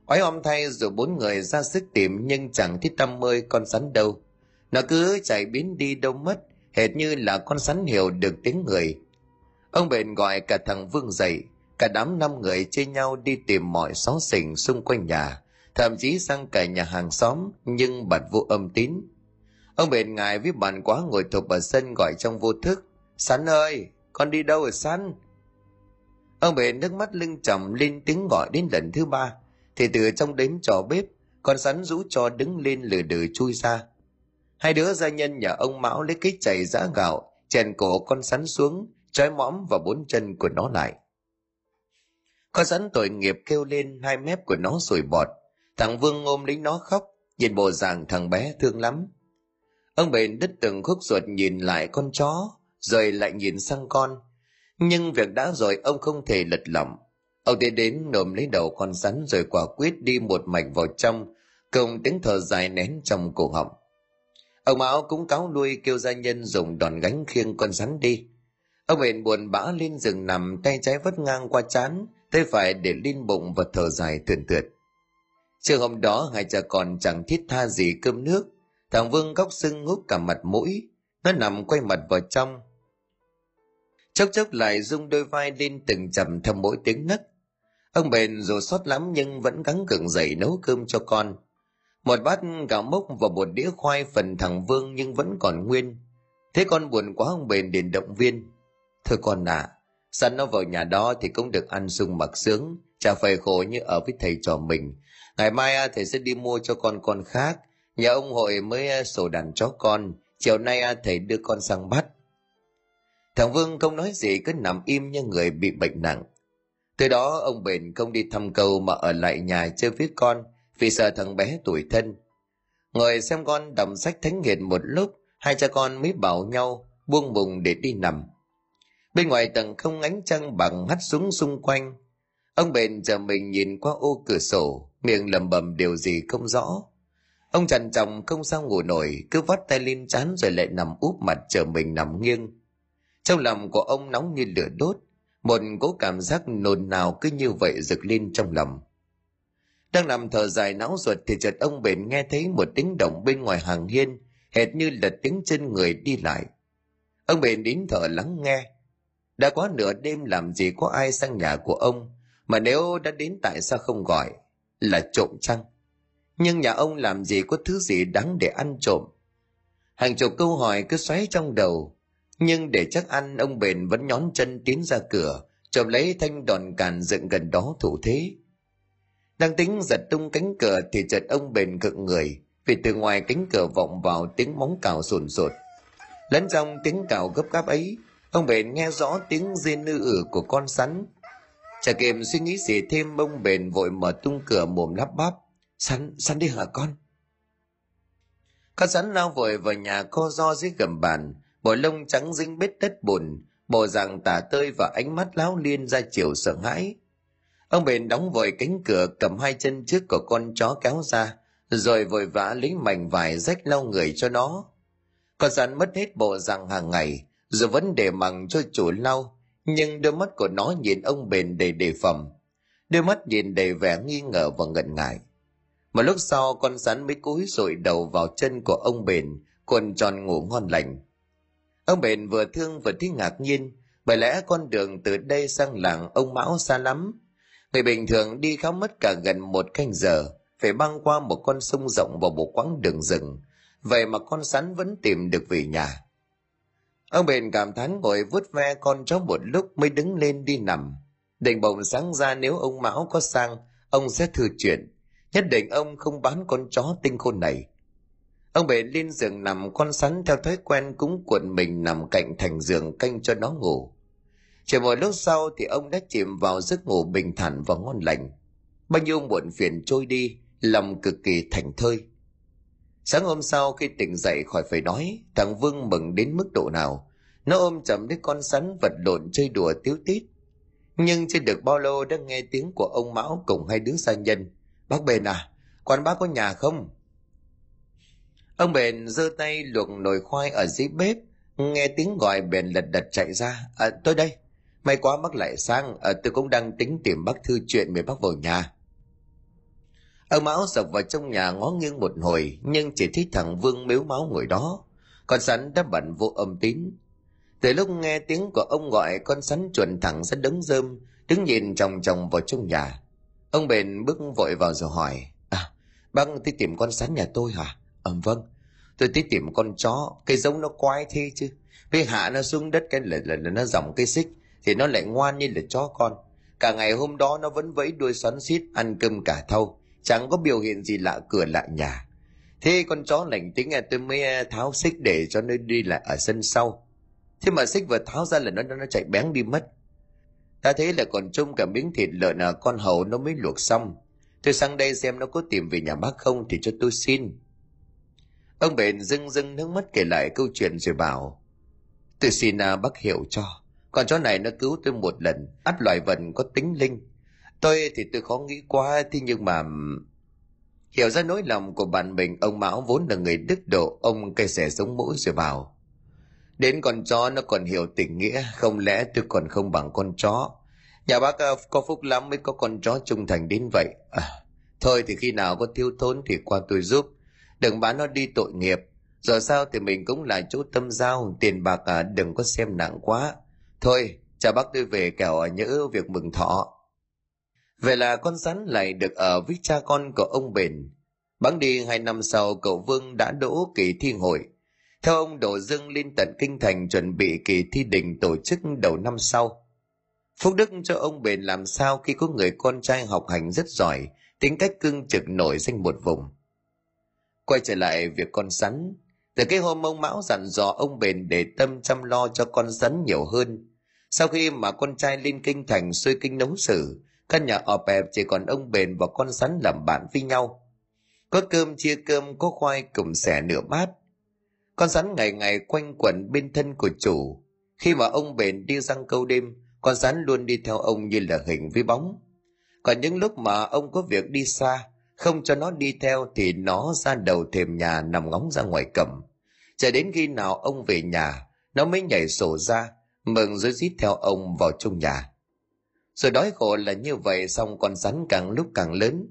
Oái om thay rồi bốn người ra sức tìm, nhưng chẳng thấy tâm mơi con sắn đâu. Nó cứ chạy biến đi đâu mất, hệt như là con sắn hiểu được tiếng người. Ông bền gọi cả thằng vương dậy cả đám năm người chia nhau đi tìm mọi xó xỉnh xung quanh nhà, thậm chí sang cả nhà hàng xóm, nhưng bật vô âm tín. Ông bền ngài với bạn quá ngồi thụp ở sân gọi trong vô thức sắn ơi, con đi đâu rồi sắn ông bền nước mắt lưng trầm lên tiếng gọi đến lần thứ ba, thì từ trong đếm trò bếp, con sắn rũ cho đứng lên lừ đừ chui ra. Hai đứa gia nhân nhà ông mão lấy cái chày giã gạo, chèn cổ con sắn xuống, trói mõm và bốn chân của nó lại con rắn tội nghiệp kêu lên hai mép của nó sủi bọt. Thằng vương ôm lấy nó khóc, nhìn bộ dạng thằng bé thương lắm. Ông bền đứt từng khúc ruột nhìn lại con chó, rồi lại nhìn sang con. Nhưng việc đã rồi, ông không thể lật lỏng ông tiến đến nộm lấy đầu con rắn rồi quả quyết đi một mạch vào trong, cùng tiếng thở dài nén trong cổ họng. Ông mão cũng cáo lui kêu gia nhân dùng đòn gánh khiêng con rắn đi. Ông bền buồn bã lên rừng nằm, tay trái vất ngang qua chán tay phải để lên bụng và thở dài thườn thượt trưa hôm đó hai cha con chẳng thiết tha gì cơm nước. Thằng vương góc sưng húp cả mặt mũi. Nó nằm quay mặt vào trong. Chốc chốc lại rung đôi vai lên từng chậm theo mỗi tiếng nấc. Ông bền dù sót lắm nhưng vẫn gắng gượng dậy nấu cơm cho con. Một bát gạo mốc và một đĩa khoai phần thằng vương nhưng vẫn còn nguyên. Thế con buồn quá ông bền liền động viên. Thôi con ạ à, sẵn nó vào nhà đó thì cũng được ăn sung mặc sướng, chả phải khổ như ở với thầy trò mình. Ngày mai à, thầy sẽ đi mua cho con con khác. Nhà ông hội mới à, sổ đàn chó con. Chiều nay à, thầy đưa con sang bắt. Thằng vương không nói gì, cứ nằm im như người bị bệnh nặng. Từ đó, ông bền không đi thăm cầu mà ở lại nhà chơi với con, vì sợ thằng bé tuổi thân. Ngồi xem con đọc sách thánh nghiệt một lúc, hai cha con mới bảo nhau buông bùng để đi nằm bên ngoài tầng không ánh trăng bằng hắt xuống xung quanh. Ông bền chờ mình nhìn qua ô cửa sổ, miệng lẩm bẩm điều gì không rõ. Ông trằn tròng không sao ngủ nổi, cứ vắt tay lên chán rồi lại nằm úp mặt chờ mình nằm nghiêng. Trong lòng của ông nóng như lửa đốt, một cố cảm giác nồn nào cứ như vậy rực lên trong lòng. Đang nằm thở dài não ruột thì chợt ông bền nghe thấy một tiếng động bên ngoài hàng hiên, hệt như là tiếng chân người đi lại. Ông bền đến thở lắng nghe đã quá nửa đêm làm gì có ai sang nhà của ông, mà nếu đã đến tại sao không gọi? Là trộm chăng nhưng nhà ông làm gì có thứ gì đáng để ăn trộm? Hàng chục câu hỏi cứ xoáy trong đầu, nhưng để chắc ăn, ông bền vẫn nhón chân tiến ra cửa, chộp lấy thanh đòn càn dựng gần đó thủ thế. Đang tính giật tung cánh cửa thì chợt ông bền cựng người, vì từ ngoài cánh cửa vọng vào tiếng móng cào sồn sột. Lẫn trong tiếng cào gấp gáp ấy ông bền nghe rõ tiếng rên nư ử của con sắn chả kịp suy nghĩ gì thêm, ông bền vội mở tung cửa mồm lắp bắp. Sắn sắn đi hả con? Con sắn lao vội vào nhà co do dưới gầm bàn. Bộ lông trắng dính bết đất bùn. Bộ dạng tả tơi và ánh mắt láo liên ra chiều sợ hãi. Ông bền đóng vội cánh cửa, cầm hai chân trước của con chó kéo ra, rồi vội vã lấy mảnh vải rách lau người cho nó. Con rắn mất hết bộ dạng hàng ngày. Dù vẫn để mằng cho chủ lau, nhưng đôi mắt của nó nhìn ông bền đầy đề phòng. Đôi mắt nhìn đầy vẻ nghi ngờ và ngần ngại. Một lúc sau, con rắn mới cúi rội đầu vào chân của ông bền, cuộn tròn ngủ ngon lành. Ông bền vừa thương vừa thích ngạc nhiên, bởi lẽ con đường từ đây sang làng ông mão xa lắm. Người bình thường đi khá mất cả gần một canh giờ, phải băng qua một con sông rộng và một quãng đường rừng. Vậy mà con sắn vẫn tìm được về nhà ông bền cảm thán ngồi vút ve con chó một lúc mới đứng lên đi nằm. Định bồng sáng ra nếu ông mão có sang, ông sẽ thư chuyện. Nhất định ông không bán con chó tinh khôn này. Ông bền lên giường nằm, con sắn theo thói quen cũng cuộn mình nằm cạnh thành giường canh cho nó ngủ. Chỉ một lúc sau thì ông đã chìm vào giấc ngủ bình thản và ngon lành. Bao nhiêu muộn phiền trôi đi, lòng cực kỳ thành thơi sáng hôm sau khi tỉnh dậy khỏi phải nói thằng vương mừng đến mức độ nào. Nó ôm chậm đứa con sắn vật lộn chơi đùa tiếu tít. Nhưng chưa được bao lâu đã nghe tiếng của ông mão cùng hai đứa gia nhân. Bác bền à quan bác có nhà không? Ông bền giơ tay luộc nồi khoai ở dưới bếp nghe tiếng gọi bền lật đật chạy ra. À, tôi đây. May quá bác lại sang à, tôi cũng đang tính tìm bác thư chuyện về bác vào nhà ông mão sập vào trong nhà ngó nghiêng một hồi nhưng chỉ thấy thằng vương mếu máu ngồi đó. Con sắn đã bận vô âm tín. Từ lúc nghe tiếng của ông gọi con sắn chuẩn thẳng ra đống rơm đứng nhìn chòng chòng vào trong nhà. Ông bền bước vội vào rồi hỏi à bác tới tìm con sắn nhà tôi hả? Ừm ờ, vâng. Tôi tới tìm con chó cái giống nó quái thế chứ. Với hạ nó xuống đất cái là, là, là nó dòng cái xích thì nó lại ngoan như là chó con. Cả ngày hôm đó nó vẫn vẫy đuôi xoắn xít ăn cơm cả thâu chẳng có biểu hiện gì lạ cửa lạ nhà. Thế con chó lành tính à tôi mới à, tháo xích để cho nó đi lại ở sân sau. Thế mà xích vừa tháo ra là nó nó chạy bén đi mất. Ta thấy là còn trông cả miếng thịt lợn à con hầu nó mới luộc xong. Tôi sang đây xem nó có tìm về nhà bác không thì cho tôi xin. Ông bền dưng dưng nước mắt kể lại câu chuyện rồi bảo tôi xin à, bác hiểu cho. Con chó này nó cứu tôi một lần ắt loài vần có tính linh tôi thì tôi khó nghĩ quá thế nhưng mà hiểu ra nỗi lòng của bạn mình ông mão vốn là người đức độ ông cây xẻ sống mũi rồi bảo đến con chó nó còn hiểu tình nghĩa không lẽ tôi còn không bằng con chó? Nhà bác ờ, có phúc lắm mới có con chó trung thành đến vậy. À, thôi thì khi nào có thiếu thốn thì qua tôi giúp. Đừng bán nó đi tội nghiệp. Rồi sao thì mình cũng là chỗ tâm giao tiền bạc à, đừng có xem nặng quá. Thôi chào bác tôi về kẻo nhớ việc mừng thọ. Vậy là con rắn lại được ở với cha con của ông Bền. Bắn đi hai năm sau cậu Vương đã đỗ kỳ thi hội. Theo ông Đỗ Dương lên tận Kinh Thành chuẩn bị kỳ thi đình tổ chức đầu năm sau. Phúc đức cho ông Bền làm sao khi có người con trai học hành rất giỏi, tính cách cưng trực nổi danh một vùng. Quay trở lại việc con rắn, từ cái hôm ông Mão dặn dò ông Bền để tâm chăm lo cho con rắn nhiều hơn. Sau khi mà con trai lên kinh thành xuôi kinh nấu sử, căn nhà ọp ẹp chỉ còn ông bền và con rắn làm bạn với nhau. Có cơm chia cơm, có khoai cùng xẻ nửa bát. Con rắn ngày ngày quanh quẩn bên thân của chủ. Khi mà ông bền đi răng câu đêm, con rắn luôn đi theo ông như là hình với bóng. Còn những lúc mà ông có việc đi xa, không cho nó đi theo thì nó ra đầu thềm nhà nằm ngóng ra ngoài cầm. chờ đến khi nào ông về nhà, nó mới nhảy sổ ra, mừng rồi rít theo ông vào trong nhà. Sự đói khổ là như vậy xong con rắn càng lúc càng lớn.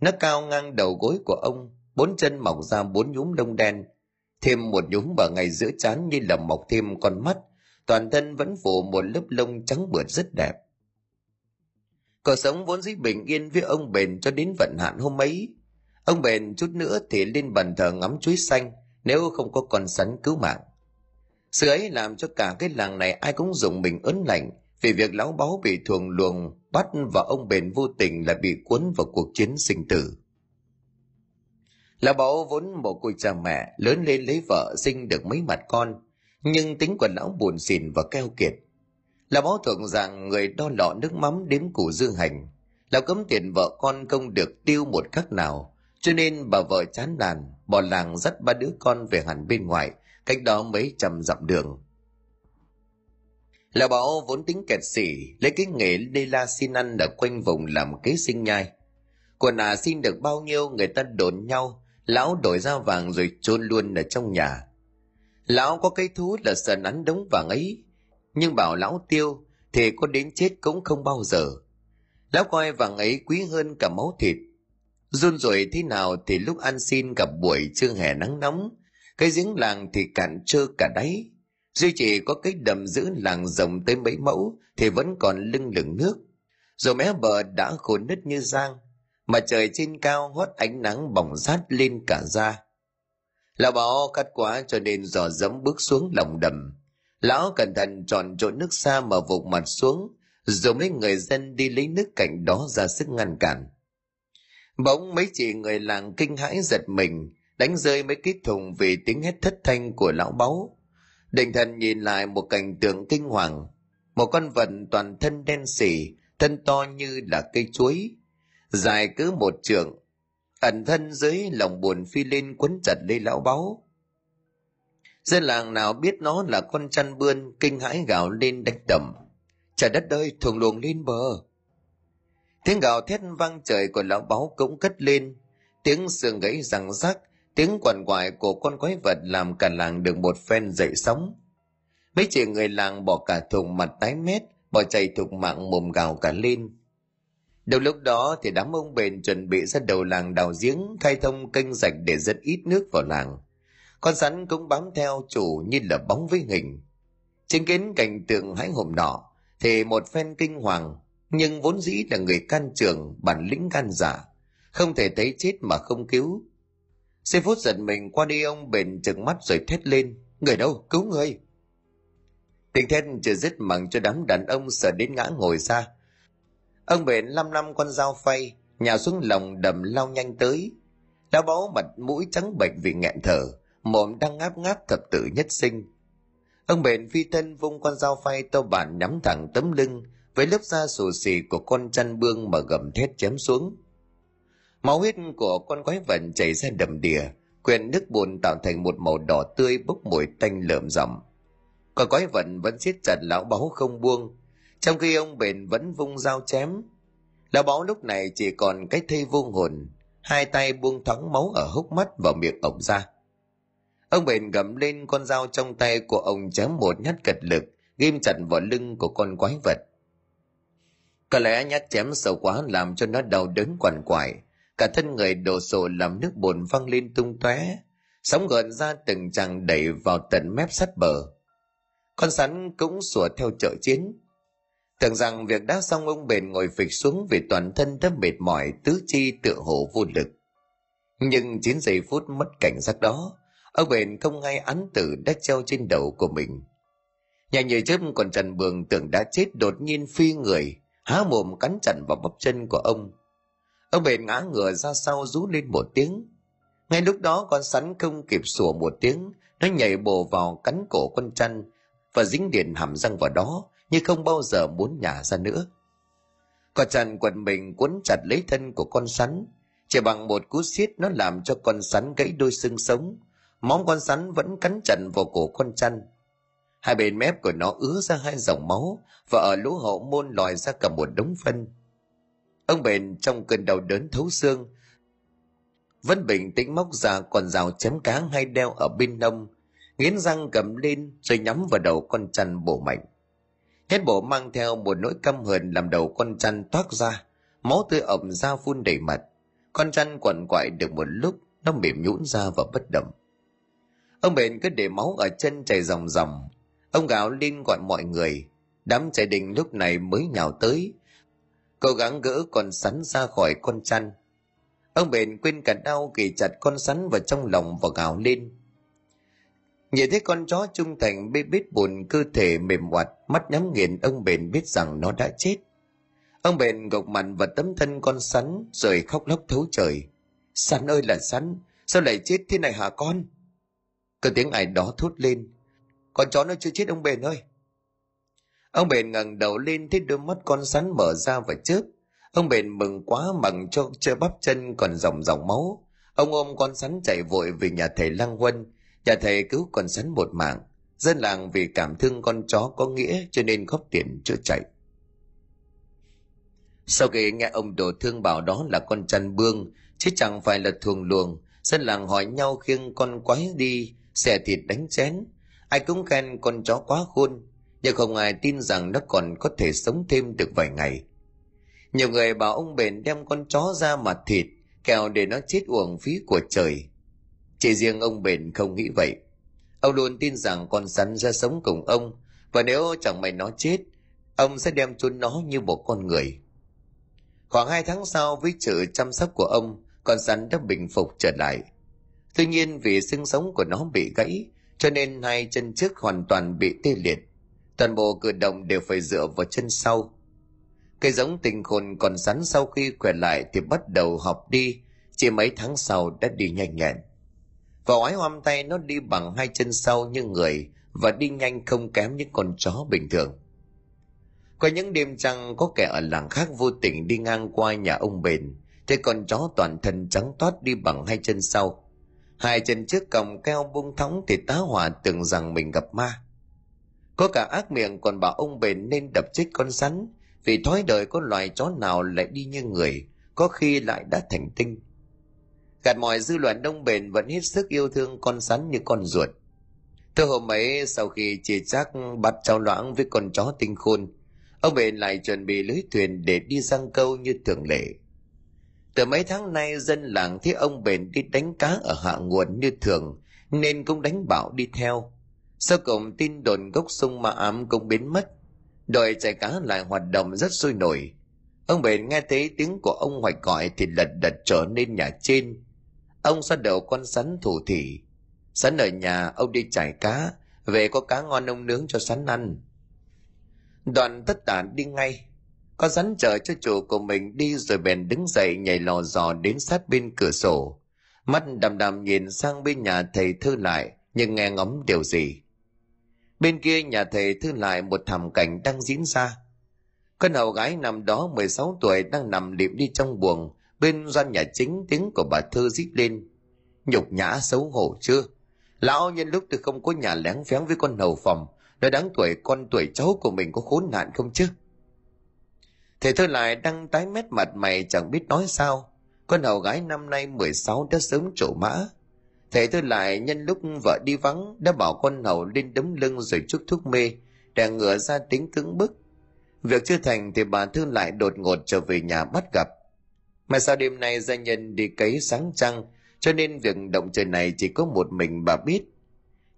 Nó cao ngang đầu gối của ông, bốn chân mọc ra bốn nhúm lông đen, thêm một nhúm ở ngay giữa chán như là mọc thêm con mắt. Toàn thân vẫn phủ một lớp lông trắng bượt rất đẹp. Cuộc sống vốn dĩ bình yên với ông bền cho đến vận hạn hôm ấy. Ông bền chút nữa thì lên bàn thờ ngắm chuối xanh, nếu không có con sắn cứu mạng. Sự ấy làm cho cả cái làng này ai cũng dùng mình ớn lạnh vì việc lão báu bị thuồng luồng, bắt và ông bền vô tình là bị cuốn vào cuộc chiến sinh tử. Lão báu vốn một côi cha mẹ, lớn lên lấy vợ, sinh được mấy mặt con, nhưng tính của lão buồn xỉn và keo kiệt. Lão báu thường rằng người đo lọ nước mắm đếm củ dương hành lão cấm tiền vợ con không được tiêu một khắc nào, cho nên bà vợ chán nản, bỏ làng dắt ba đứa con về hẳn bên ngoài, cách đó mấy trăm dặm đường lão bảo vốn tính kẹt xỉ, lấy cái nghề đi la xin ăn ở quanh vùng làm kế sinh nhai. Quần à xin được bao nhiêu người ta đồn nhau, lão đổi ra vàng rồi chôn luôn ở trong nhà. Lão có cái thú là sợ nắn đống vàng ấy, nhưng bảo lão tiêu, thì có đến chết cũng không bao giờ. Lão coi vàng ấy quý hơn cả máu thịt. Run rủi thế nào thì lúc ăn xin gặp buổi trưa hè nắng nóng, cái giếng làng thì cạn trơ cả đáy duy chỉ có cái đầm giữ làng rộng tới mấy mẫu thì vẫn còn lưng lửng nước. Rồi mé bờ đã khô nứt như giang, mà trời trên cao hót ánh nắng bỏng rát lên cả da. Lão bảo cắt quá cho nên dò dẫm bước xuống lòng đầm. Lão cẩn thận tròn chỗ nước xa mà vụt mặt xuống rồi mấy người dân đi lấy nước cạnh đó ra sức ngăn cản. Bỗng mấy chị người làng kinh hãi giật mình, đánh rơi mấy cái thùng vì tiếng hét thất thanh của lão báu định thần nhìn lại một cảnh tượng kinh hoàng. Một con vật toàn thân đen xỉ, thân to như là cây chuối. Dài cứ một trượng, ẩn thân dưới lòng buồn phi lên quấn chặt lấy lão báu. Dân làng nào biết nó là con chăn bươn kinh hãi gào lên đánh đầm. Trời đất ơi thường luồng lên bờ. Tiếng gào thét vang trời của lão báu cũng cất lên. Tiếng xương gãy răng rắc tiếng quằn quại của con quái vật làm cả làng được một phen dậy sóng. Mấy chị người làng bỏ cả thùng mặt tái mét, bỏ chạy thục mạng mồm gào cả lên. Đầu lúc đó thì đám ông bền chuẩn bị ra đầu làng đào giếng, khai thông kênh rạch để dẫn ít nước vào làng. Con rắn cũng bám theo chủ như là bóng với hình. Chứng kiến cảnh tượng hãi hùng nọ thì một phen kinh hoàng, nhưng vốn dĩ là người can trường, bản lĩnh gan giả. Không thể thấy chết mà không cứu giây phút giật mình qua đi ông bền trừng mắt rồi thét lên, người đâu? Cứu người! Tiếng thét chưa dứt mặng cho đám đàn ông sợ đến ngã ngồi ra. Ông bền lăm năm con dao phay, nhào xuống lòng đầm lao nhanh tới. Lão báu mặt mũi trắng bệnh vì nghẹn thở, mồm đang ngáp ngáp thập tử nhất sinh. Ông bền phi thân vung con dao phay to bản nhắm thẳng tấm lưng, với lớp da xù xì của con chăn bương mà gầm thét chém xuống máu huyết của con quái vật chảy ra đầm đìa quyện nước bùn tạo thành một màu đỏ tươi bốc mùi tanh lợm rậm Con quái vật vẫn siết chặt lão báu không buông, trong khi ông bền vẫn vung dao chém. Lão báu lúc này chỉ còn cái thây vô hồn, hai tay buông thắng máu ở hốc mắt và miệng ổng ra. Ông bền gầm lên con dao trong tay của ông chém một nhát cật lực, ghim chặt vào lưng của con quái vật. Có lẽ nhát chém sâu quá làm cho nó đau đớn quằn quại cả thân người đổ sổ làm nước bùn văng lên tung tóe. Sóng gợn ra từng chàng đẩy vào tận mép sắt bờ. Con sắn cũng sủa theo trợ chiến. Tưởng rằng việc đã xong, ông bền ngồi phịch xuống vì toàn thân đã mệt mỏi, tứ chi tựa hồ vô lực. Nhưng chín giây phút mất cảnh giác đó, ông bền không ngay án tử đã treo trên đầu của mình. Nhà như chớp còn trần bường tưởng đã chết, đột nhiên phi người, há mồm cắn chặn vào bắp chân của ông ông bền ngã ngửa ra sau rú lên một tiếng. Ngay lúc đó con sắn không kịp sủa một tiếng, nó nhảy bổ vào cắn cổ con chăn và dính điện hàm răng vào đó, như không bao giờ muốn nhả ra nữa. Con chăn quần mình cuốn chặt lấy thân của con sắn. Chỉ bằng một cú xiết, nó làm cho con sắn gãy đôi xương sống. Móng con sắn vẫn cắn chặt vào cổ con chăn. Hai bên mép của nó ứa ra hai dòng máu và ở lỗ hậu môn lòi ra cả một đống phân ông bền trong cơn đau đớn thấu xương. Vẫn bình tĩnh móc ra con rào chém cá hay đeo ở bên nông, nghiến răng cầm lên rồi nhắm vào đầu con chăn bổ mạnh. Hết bộ mang theo một nỗi căm hờn làm đầu con chăn toát ra, máu tươi ẩm ra phun đầy mặt. Con chăn quằn quại được một lúc, nó mềm nhũn ra và bất động. Ông bền cứ để máu ở chân chảy ròng ròng. Ông gào lên gọi mọi người. Đám trẻ đình lúc này mới nhào tới cố gắng gỡ con sắn ra khỏi con chăn. Ông bền quên cả đau kỳ chặt con sắn vào trong lòng và gào lên. Nhìn thấy con chó trung thành bê bít bùn cơ thể mềm oặt mắt nhắm nghiền, ông bền biết rằng nó đã chết. Ông bền gục mặt vào tấm thân con sắn, rồi khóc lóc thấu trời. Sắn ơi là sắn, sao lại chết thế này hả con? Có tiếng ai đó thốt lên. Con chó nó chưa chết ông bền ơi ông bền ngẩng đầu lên thấy đôi mắt con sắn mở ra và chớp. Ông bền mừng quá mừng cho chơi bắp chân còn dòng dòng máu. Ông ôm con sắn chạy vội về nhà thầy lăng huân. Nhà thầy cứu con sắn một mạng. Dân làng vì cảm thương con chó có nghĩa cho nên góp tiền chữa chạy. Sau khi nghe ông đồ thương bảo đó là con chăn bương, chứ chẳng phải là thuồng luồng, dân làng hỏi nhau khiêng con quái đi, xẻ thịt đánh chén. Ai cũng khen con chó quá khôn nhưng không ai tin rằng nó còn có thể sống thêm được vài ngày. Nhiều người bảo ông bền đem con chó ra mặt thịt kèo để nó chết uổng phí của trời. Chỉ riêng ông bền không nghĩ vậy. Ông luôn tin rằng con rắn ra sống cùng ông, và nếu chẳng may nó chết, ông sẽ đem chôn nó như một con người. Khoảng hai tháng sau, với sự chăm sóc của ông, con rắn đã bình phục trở lại. Tuy nhiên vì xương sống của nó bị gãy, cho nên hai chân trước hoàn toàn bị tê liệt toàn bộ cử động đều phải dựa vào chân sau. Cây giống tình khôn còn rắn sau khi khỏe lại thì bắt đầu học đi, chỉ mấy tháng sau đã đi nhanh nhẹn. Và oái oăm tay nó đi bằng hai chân sau như người và đi nhanh không kém những con chó bình thường. Có những đêm trăng có kẻ ở làng khác vô tình đi ngang qua nhà ông bền, thấy con chó toàn thân trắng toát đi bằng hai chân sau. Hai chân trước cầm keo bung thóng thì tá hỏa tưởng rằng mình gặp ma có cả ác miệng còn bảo ông bền nên đập chết con rắn, vì thói đời có loài chó nào lại đi như người, có khi lại đã thành tinh. Gạt mọi dư luận đông bền vẫn hết sức yêu thương con rắn như con ruột. Từ hôm ấy, sau khi chia chắc bắt trao loãng với con chó tinh khôn, ông bền lại chuẩn bị lưới thuyền để đi giăng câu như thường lệ. Từ mấy tháng nay, dân làng thấy ông bền đi đánh cá ở hạ nguồn như thường, nên cũng đánh bảo đi theo sau cùng tin đồn gốc sông ma ám cũng biến mất, đội chạy cá lại hoạt động rất sôi nổi. Ông bền nghe thấy tiếng của ông hoạch gọi thì lật đật trở nên nhà trên. Ông xoa đầu con sắn thủ thỉ. Sắn ở nhà, ông đi chải cá, về có cá ngon ông nướng cho sắn ăn. Đoàn tất tả đi ngay. Con rắn chờ cho chủ của mình đi rồi bèn đứng dậy nhảy lò dò đến sát bên cửa sổ. Mắt đầm đầm nhìn sang bên nhà thầy thư lại, nhưng nghe ngóng điều gì bên kia nhà thầy thư lại một thảm cảnh đang diễn ra. Con hầu gái nằm đó 16 tuổi đang nằm liệm đi trong buồng. Bên gian nhà chính tiếng của bà thư rít lên. Nhục nhã xấu hổ chưa? Lão nhân lúc tôi không có nhà lén phén với con hầu phòng nó đáng tuổi con tuổi cháu của mình có khốn nạn không chứ? Thầy thơ lại đang tái mét mặt mày chẳng biết nói sao. Con hầu gái năm nay 16 đã sớm trổ mã thầy tôi lại nhân lúc vợ đi vắng, đã bảo con hầu lên đấm lưng rồi chút thuốc mê để ngựa ra tính cứng bức. Việc chưa thành thì bà thư lại đột ngột trở về nhà bắt gặp. Mà sao đêm nay gia nhân đi cấy sáng trăng, cho nên việc động trời này chỉ có một mình bà biết.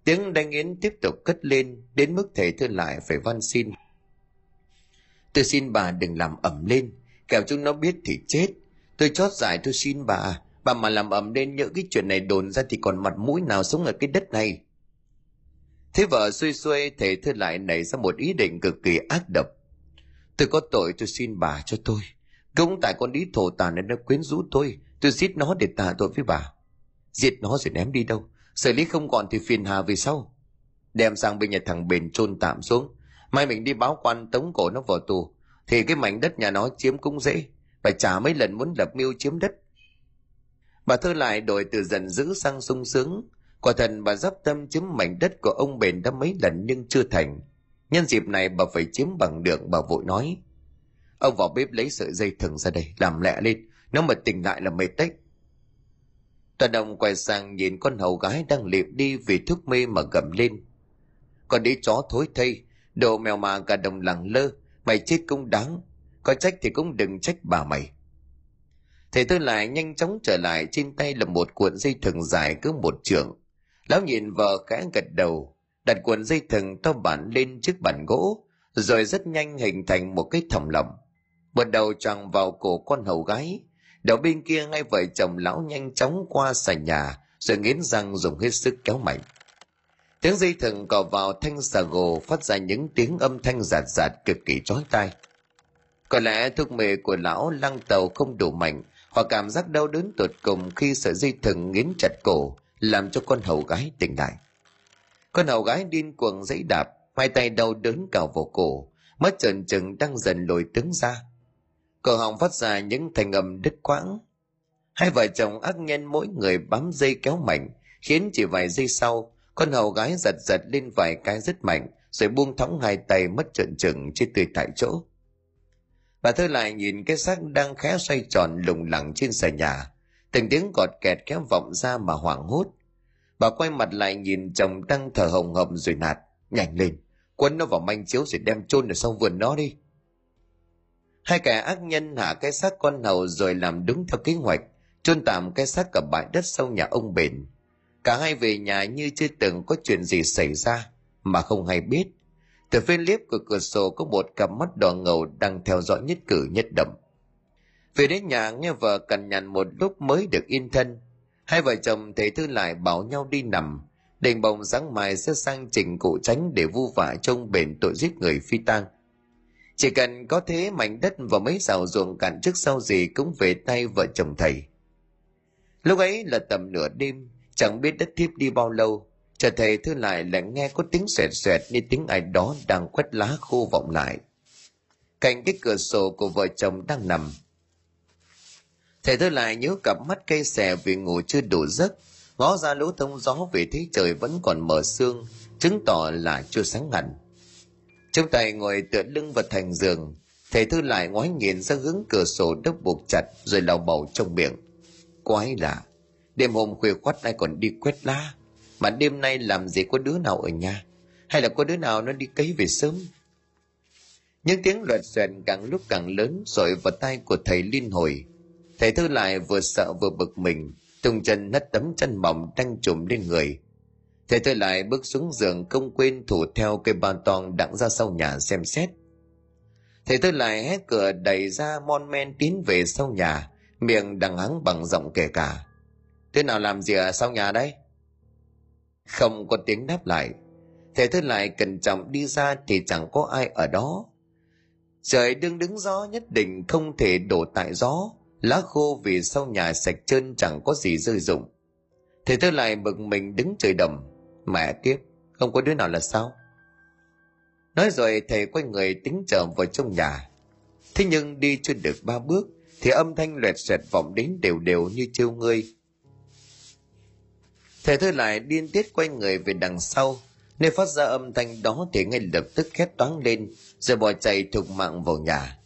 Tiếng đánh yến tiếp tục cất lên, đến mức thầy thư lại phải van xin. Tôi xin bà đừng làm ẩm lên, kẻo chúng nó biết thì chết. Tôi chót giải tôi xin bà bà mà làm ẩm lên những cái chuyện này đồn ra thì còn mặt mũi nào sống ở cái đất này? Thế vợ xuôi xuôi, thầy thư lại nảy ra một ý định cực kỳ ác độc. Tôi có tội tôi xin bà cho tôi. Cũng tại con ý thổ tàn nên nó quyến rũ tôi. Tôi giết nó để tạ tội với bà. Giết nó rồi ném đi đâu? Xử lý không còn thì phiền hà về sau. Đem sang bên nhà thằng bền chôn tạm xuống. Mai mình đi báo quan tống cổ nó vào tù. Thì cái mảnh đất nhà nó chiếm cũng dễ. Phải trả mấy lần muốn lập mưu chiếm đất bà thơ lại đổi từ giận dữ sang sung sướng. Quả thần bà dắp tâm chiếm mảnh đất của ông bền đã mấy lần nhưng chưa thành. Nhân dịp này bà phải chiếm bằng được, bà vội nói. Ông vào bếp lấy sợi dây thừng ra đây, làm lẹ lên. Nếu mà tỉnh lại là mệt tách. toàn đồng quay sang nhìn con hầu gái đang liệp đi vì thuốc mê mà gầm lên. Con đi chó thối thây, đồ mèo mà cả đồng lẳng lơ, mày chết cũng đáng. Có trách thì cũng đừng trách bà mày thầy tôi lại nhanh chóng trở lại, trên tay là một cuộn dây thừng dài cứ một trượng lão nhìn vợ khẽ gật đầu, đặt cuộn dây thừng to bản lên chiếc bàn gỗ, rồi rất nhanh hình thành một cái thòng lọng. Bắt đầu tròn vào cổ con hầu gái, đầu bên kia ngay vợ chồng lão nhanh chóng qua sàn nhà, rồi nghiến răng dùng hết sức kéo mạnh. Tiếng dây thừng cò vào thanh xà gồ, phát ra những tiếng âm thanh giạt giạt cực kỳ chói tai. Có lẽ thuốc mê của lão lăng tàu không đủ mạnh Họ cảm giác đau đớn tột cùng khi sợi dây thừng nghiến chặt cổ, làm cho con hầu gái tỉnh lại. Con hầu gái điên cuồng dãy đạp, hai tay đau đớn cào vào cổ, mắt trần trừng đang dần lồi tướng ra. Cổ họng phát ra những thanh âm đứt quãng. Hai vợ chồng ác nhân mỗi người bám dây kéo mạnh khiến chỉ vài giây sau, con hầu gái giật giật lên vài cái rất mạnh, rồi buông thõng hai tay mất trận trừng chết tươi tại chỗ bà thơ lại nhìn cái xác đang khẽ xoay tròn lủng lẳng trên sàn nhà. Từng tiếng gọt kẹt khẽ vọng ra mà hoảng hốt. Bà quay mặt lại nhìn chồng đang thở hồng hộc rồi nạt, nhanh lên, quấn nó vào manh chiếu rồi đem chôn ở sau vườn nó đi. Hai kẻ ác nhân hạ cái xác con hầu rồi làm đúng theo kế hoạch, chôn tạm cái xác ở bãi đất sau nhà ông bền. Cả hai về nhà như chưa từng có chuyện gì xảy ra mà không hay biết từ phía liếp của cửa sổ có một cặp mắt đỏ ngầu đang theo dõi nhất cử nhất động. Về đến nhà nghe vợ cằn nhằn một lúc mới được yên thân. Hai vợ chồng thầy thư lại bảo nhau đi nằm. Đền bồng sáng mai sẽ sang trình cụ tránh để vu vạ trông bền tội giết người phi tang. Chỉ cần có thế mảnh đất và mấy rào ruộng cạn trước sau gì cũng về tay vợ chồng thầy. Lúc ấy là tầm nửa đêm, chẳng biết đất thiếp đi bao lâu chợt thầy thư lại lại nghe có tiếng xoẹt xoẹt như tiếng ai đó đang quét lá khô vọng lại. Cạnh cái cửa sổ của vợ chồng đang nằm. Thầy thư lại nhớ cặp mắt cây xè vì ngủ chưa đủ giấc. Ngó ra lỗ thông gió vì thấy trời vẫn còn mở sương, chứng tỏ là chưa sáng hẳn trong tay ngồi tựa lưng vào thành giường, thầy thư lại ngoái nhìn ra hướng cửa sổ đốc buộc chặt rồi lau bầu trong miệng. Quái lạ, đêm hôm khuya khoắt ai còn đi quét lá mà đêm nay làm gì có đứa nào ở nhà? Hay là có đứa nào nó đi cấy về sớm? Những tiếng loạt xoẹt càng lúc càng lớn rồi vào tay của thầy liên hồi. Thầy thư lại vừa sợ vừa bực mình, tung chân nất tấm chân mỏng đang trùm lên người. Thầy thư lại bước xuống giường không quên thủ theo cây ban tong đặng ra sau nhà xem xét. Thầy thư lại hét cửa đẩy ra mon men tiến về sau nhà, miệng đằng hắng bằng giọng kể cả. Thế nào làm gì ở sau nhà đấy? Không có tiếng đáp lại. Thầy thư lại cẩn trọng đi ra thì chẳng có ai ở đó. Trời đương đứng gió nhất định không thể đổ tại gió. Lá khô vì sau nhà sạch trơn chẳng có gì rơi rụng. Thầy thư lại bực mình đứng trời đầm. Mẹ kiếp, không có đứa nào là sao? Nói rồi thầy quay người tính trở vào trong nhà. Thế nhưng đi chưa được ba bước thì âm thanh loẹt xoẹt vọng đến đều đều như trêu ngươi thầy thư lại điên tiết quay người về đằng sau. Nơi phát ra âm thanh đó thì ngay lập tức khét toáng lên, rồi bỏ chạy thục mạng vào nhà.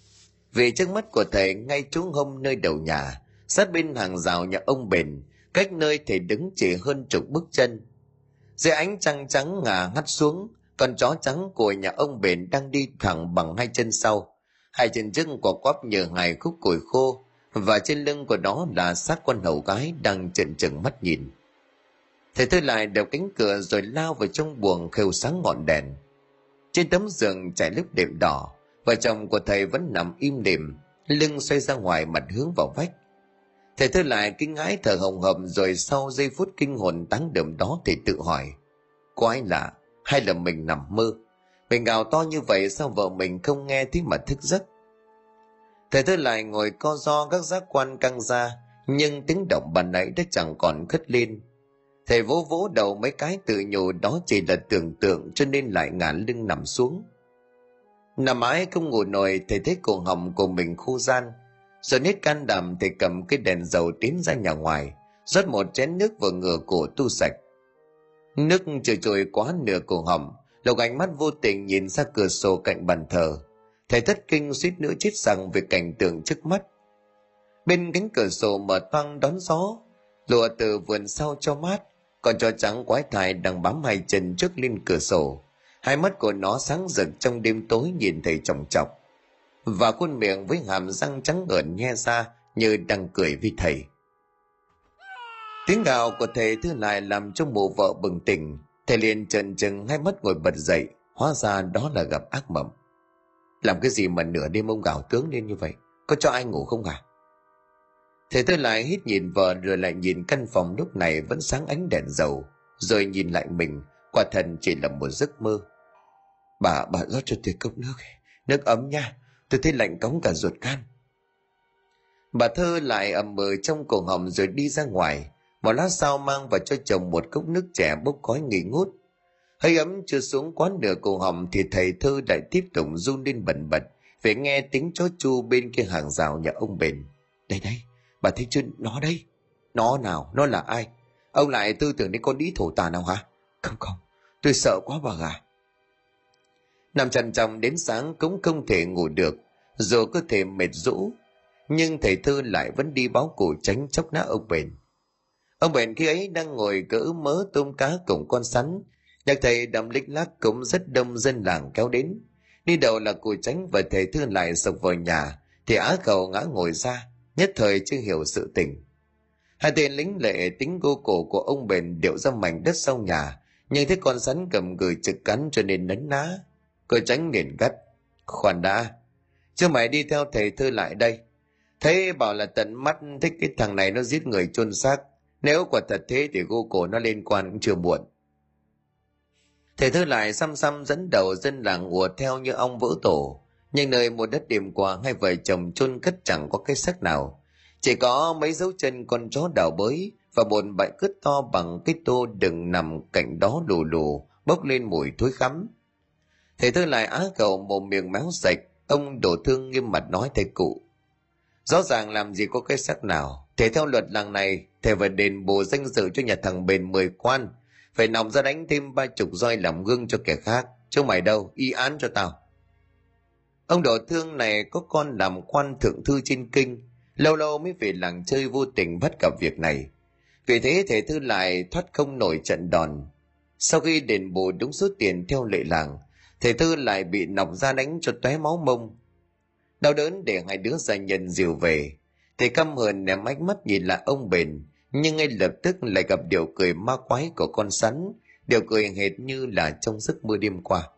Vì trước mắt của thầy, ngay trúng hông nơi đầu nhà, sát bên hàng rào nhà ông bền, cách nơi thầy đứng chỉ hơn chục bước chân. Dưới ánh trăng trắng ngả ngắt xuống, con chó trắng của nhà ông bền đang đi thẳng bằng hai chân sau. Hai chân trước của quắp nhờ hai khúc củi khô, và trên lưng của nó là xác con hầu gái đang trợn trừng mắt nhìn thầy tôi lại đập cánh cửa rồi lao vào trong buồng khêu sáng ngọn đèn. Trên tấm giường trải lớp đệm đỏ, vợ chồng của thầy vẫn nằm im đềm, lưng xoay ra ngoài mặt hướng vào vách. Thầy thư lại kinh ngãi thở hồng hầm rồi sau giây phút kinh hồn táng đượm đó thì tự hỏi, có ai lạ hay là mình nằm mơ? Mình gào to như vậy sao vợ mình không nghe thấy mà thức giấc? Thầy thư lại ngồi co do các giác quan căng ra, nhưng tiếng động bàn nãy đã chẳng còn khất lên thầy vỗ vỗ đầu mấy cái tự nhủ đó chỉ là tưởng tượng cho nên lại ngả lưng nằm xuống. Nằm mãi không ngủ nổi, thầy thấy cổ họng của mình khô gian. Rồi hết can đảm, thầy cầm cái đèn dầu tiến ra nhà ngoài, rót một chén nước vào ngửa cổ tu sạch. Nước trôi trôi quá nửa cổ họng, lộc ánh mắt vô tình nhìn ra cửa sổ cạnh bàn thờ. Thầy thất kinh suýt nữa chết rằng về cảnh tượng trước mắt. Bên cánh cửa sổ mở toang đón gió lùa từ vườn sau cho mát con chó trắng quái thai đang bám hai chân trước lên cửa sổ. Hai mắt của nó sáng rực trong đêm tối nhìn thấy chồng chọc. Và khuôn miệng với hàm răng trắng ngợn nhe ra như đang cười với thầy. Tiếng gào của thầy thứ lại làm cho mụ vợ bừng tỉnh. Thầy liền trần trừng hai mắt ngồi bật dậy, hóa ra đó là gặp ác mộng. Làm cái gì mà nửa đêm ông gào tướng lên như vậy? Có cho ai ngủ không à? Thầy tôi lại hít nhìn vợ rồi lại nhìn căn phòng lúc này vẫn sáng ánh đèn dầu, rồi nhìn lại mình, quả thần chỉ là một giấc mơ. Bà bà rót cho tôi cốc nước nước ấm nha, tôi thấy lạnh cống cả ruột gan. Bà thơ lại ầm mờ trong cổ họng rồi đi ra ngoài, một lát sau mang vào cho chồng một cốc nước trẻ bốc khói nghỉ ngút. Hơi ấm chưa xuống quá nửa cổ họng thì thầy thơ lại tiếp tục run lên bẩn bật, phải nghe tiếng chó chu bên kia hàng rào nhà ông bền. Đây đây bà thấy chưa nó đây. Nó nào, nó là ai? Ông lại tư tưởng đến con đĩ thổ tà nào hả? Không không, tôi sợ quá bà gà. Nằm trằn trọng đến sáng cũng không thể ngủ được, dù cơ thể mệt rũ, nhưng thầy thư lại vẫn đi báo cụ tránh chốc nát ông bền. Ông bền khi ấy đang ngồi cỡ mớ tôm cá cùng con sắn, nhạc thầy đầm lích lác cũng rất đông dân làng kéo đến. Đi đầu là cụ tránh và thầy thư lại sộc vào nhà, thì á cầu ngã ngồi ra nhất thời chưa hiểu sự tình. Hai tên lính lệ tính cô cổ của ông bền điệu ra mảnh đất sau nhà, nhưng thấy con sắn cầm gửi trực cắn cho nên nấn ná, Cơ tránh liền gắt. Khoan đã, chứ mày đi theo thầy thư lại đây. Thế bảo là tận mắt thích cái thằng này nó giết người chôn xác, nếu quả thật thế thì gô cổ nó liên quan cũng chưa muộn. Thầy thư lại xăm xăm dẫn đầu dân làng ùa theo như ông vỡ tổ nhưng nơi một đất điểm qua, hai vợ chồng chôn cất chẳng có cái xác nào. Chỉ có mấy dấu chân con chó đào bới và một bãi cứt to bằng cái tô đừng nằm cạnh đó lù lù, bốc lên mùi thối khắm. Thầy thư lại á cầu mồm miệng méo sạch, ông đổ thương nghiêm mặt nói thầy cụ. Rõ ràng làm gì có cái xác nào. Thế theo luật làng này, thầy phải đền bù danh dự cho nhà thằng bền mười quan. Phải nòng ra đánh thêm ba chục roi làm gương cho kẻ khác. Chứ mày đâu, y án cho tao ông đổ thương này có con làm quan thượng thư trên kinh, lâu lâu mới về làng chơi vô tình bắt gặp việc này. Vì thế thể thư lại thoát không nổi trận đòn. Sau khi đền bù đúng số tiền theo lệ làng thể thư lại bị nọc ra đánh cho tóe máu mông. Đau đớn để hai đứa gia nhân dìu về. Thầy căm hờn ném ánh mắt nhìn lại ông bền, nhưng ngay lập tức lại gặp điều cười ma quái của con sắn điều cười hệt như là trong giấc mơ đêm qua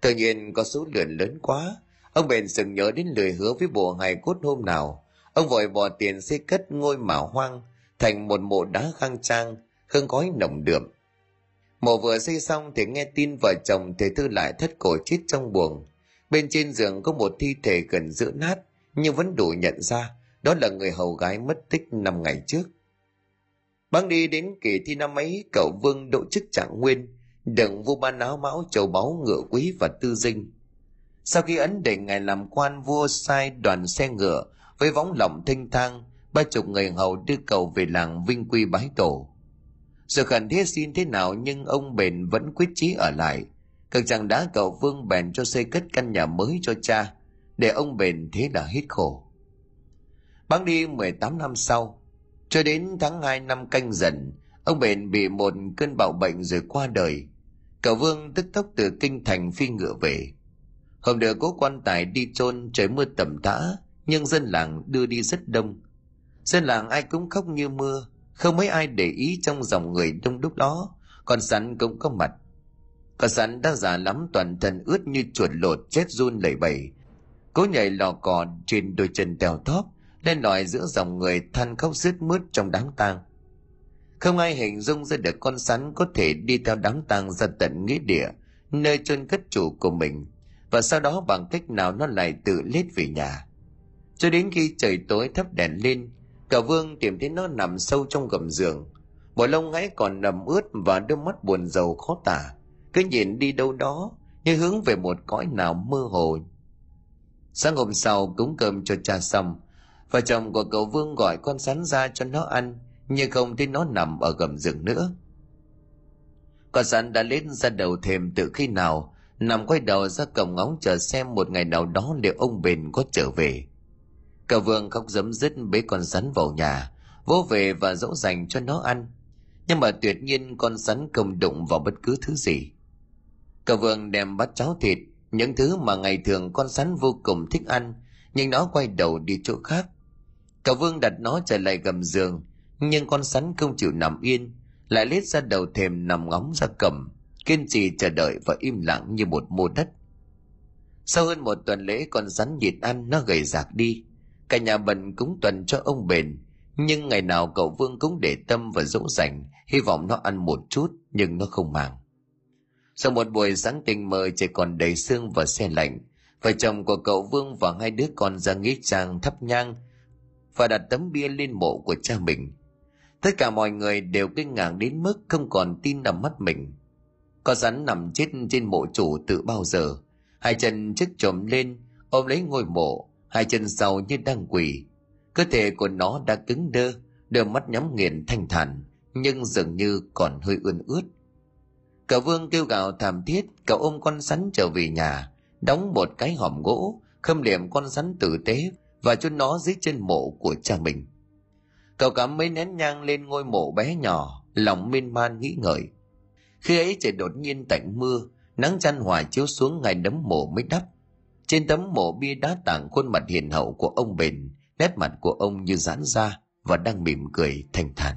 tự nhiên có số lượng lớn quá. Ông bền sừng nhớ đến lời hứa với bộ hài cốt hôm nào. Ông vội bỏ tiền xây cất ngôi mả hoang, thành một mộ đá khang trang hương gói nồng đượm. Mộ vừa xây xong thì nghe tin vợ chồng thầy thư lại thất cổ chết trong buồng. Bên trên giường có một thi thể gần giữa nát, nhưng vẫn đủ nhận ra đó là người hầu gái mất tích năm ngày trước. Băng đi đến kỳ thi năm ấy, cậu vương độ chức trạng nguyên đựng vua ban áo mão châu báu ngựa quý và tư dinh. Sau khi ấn định ngài làm quan, vua sai đoàn xe ngựa với võng lỏng thanh thang, ba chục người hầu đưa cầu về làng vinh quy bái tổ. Sự khẩn thiết xin thế nào, nhưng ông bền vẫn quyết chí ở lại. Cực chẳng đã cậu vương bèn cho xây cất căn nhà mới cho cha, để ông bền thế là hết khổ. Băng đi 18 năm sau, cho đến tháng 2 năm canh dần, ông bền bị một cơn bạo bệnh rồi qua đời cậu vương tức tốc từ kinh thành phi ngựa về. Hôm được cố quan tài đi chôn trời mưa tầm tã, nhưng dân làng đưa đi rất đông. Dân làng ai cũng khóc như mưa, không mấy ai để ý trong dòng người đông đúc đó, còn sắn cũng có mặt. Con sắn đã già lắm, toàn thân ướt như chuột lột chết run lẩy bẩy. Cố nhảy lò cò trên đôi chân tèo thóp lên lòi giữa dòng người than khóc rứt mướt trong đám tang không ai hình dung ra được con sắn có thể đi theo đám tang ra tận nghĩa địa, nơi chôn cất chủ của mình. Và sau đó bằng cách nào nó lại tự lết về nhà. Cho đến khi trời tối thắp đèn lên, cả vương tìm thấy nó nằm sâu trong gầm giường. Bộ lông ấy còn nằm ướt và đôi mắt buồn rầu khó tả. Cứ nhìn đi đâu đó, như hướng về một cõi nào mơ hồ. Sáng hôm sau, cúng cơm cho cha xong, vợ chồng của cậu vương gọi con sắn ra cho nó ăn nhưng không thấy nó nằm ở gầm giường nữa. Con rắn đã lên ra đầu thềm từ khi nào, nằm quay đầu ra cổng ngóng chờ xem một ngày nào đó liệu ông bền có trở về. Cả vương khóc dấm dứt bế con rắn vào nhà, vỗ về và dỗ dành cho nó ăn. Nhưng mà tuyệt nhiên con rắn không đụng vào bất cứ thứ gì. Cả vương đem bát cháo thịt, những thứ mà ngày thường con rắn vô cùng thích ăn, nhưng nó quay đầu đi chỗ khác. Cả vương đặt nó trở lại gầm giường nhưng con sắn không chịu nằm yên, lại lết ra đầu thềm nằm ngóng ra cầm. Kiên trì chờ đợi và im lặng như một mô đất. Sau hơn một tuần lễ, con rắn nhịn ăn, nó gầy rạc đi. Cả nhà bần cúng tuần cho ông bền. Nhưng ngày nào cậu vương cũng để tâm và dỗ dành, hy vọng nó ăn một chút, nhưng nó không màng. Sau một buổi sáng tình mờ chỉ còn đầy sương và xe lạnh. Vợ chồng của cậu vương và hai đứa con ra nghĩa trang thắp nhang và đặt tấm bia lên mộ của cha mình tất cả mọi người đều kinh ngạc đến mức không còn tin nằm mắt mình. Có rắn nằm chết trên mộ chủ từ bao giờ. Hai chân chất trồm lên, ôm lấy ngôi mộ. Hai chân sau như đang quỳ. Cơ thể của nó đã cứng đơ, đôi mắt nhắm nghiền thanh thản, nhưng dường như còn hơi ươn ướt. Cậu vương kêu gào thảm thiết, cậu ôm con rắn trở về nhà, đóng một cái hòm gỗ, khâm liệm con rắn tử tế và chôn nó dưới chân mộ của cha mình cậu cắm mấy nén nhang lên ngôi mộ bé nhỏ, lòng miên man nghĩ ngợi. Khi ấy trời đột nhiên tạnh mưa, nắng chăn hòa chiếu xuống ngay đấm mộ mới đắp. Trên tấm mộ bia đá tảng khuôn mặt hiền hậu của ông bền, nét mặt của ông như giãn ra và đang mỉm cười thanh thản.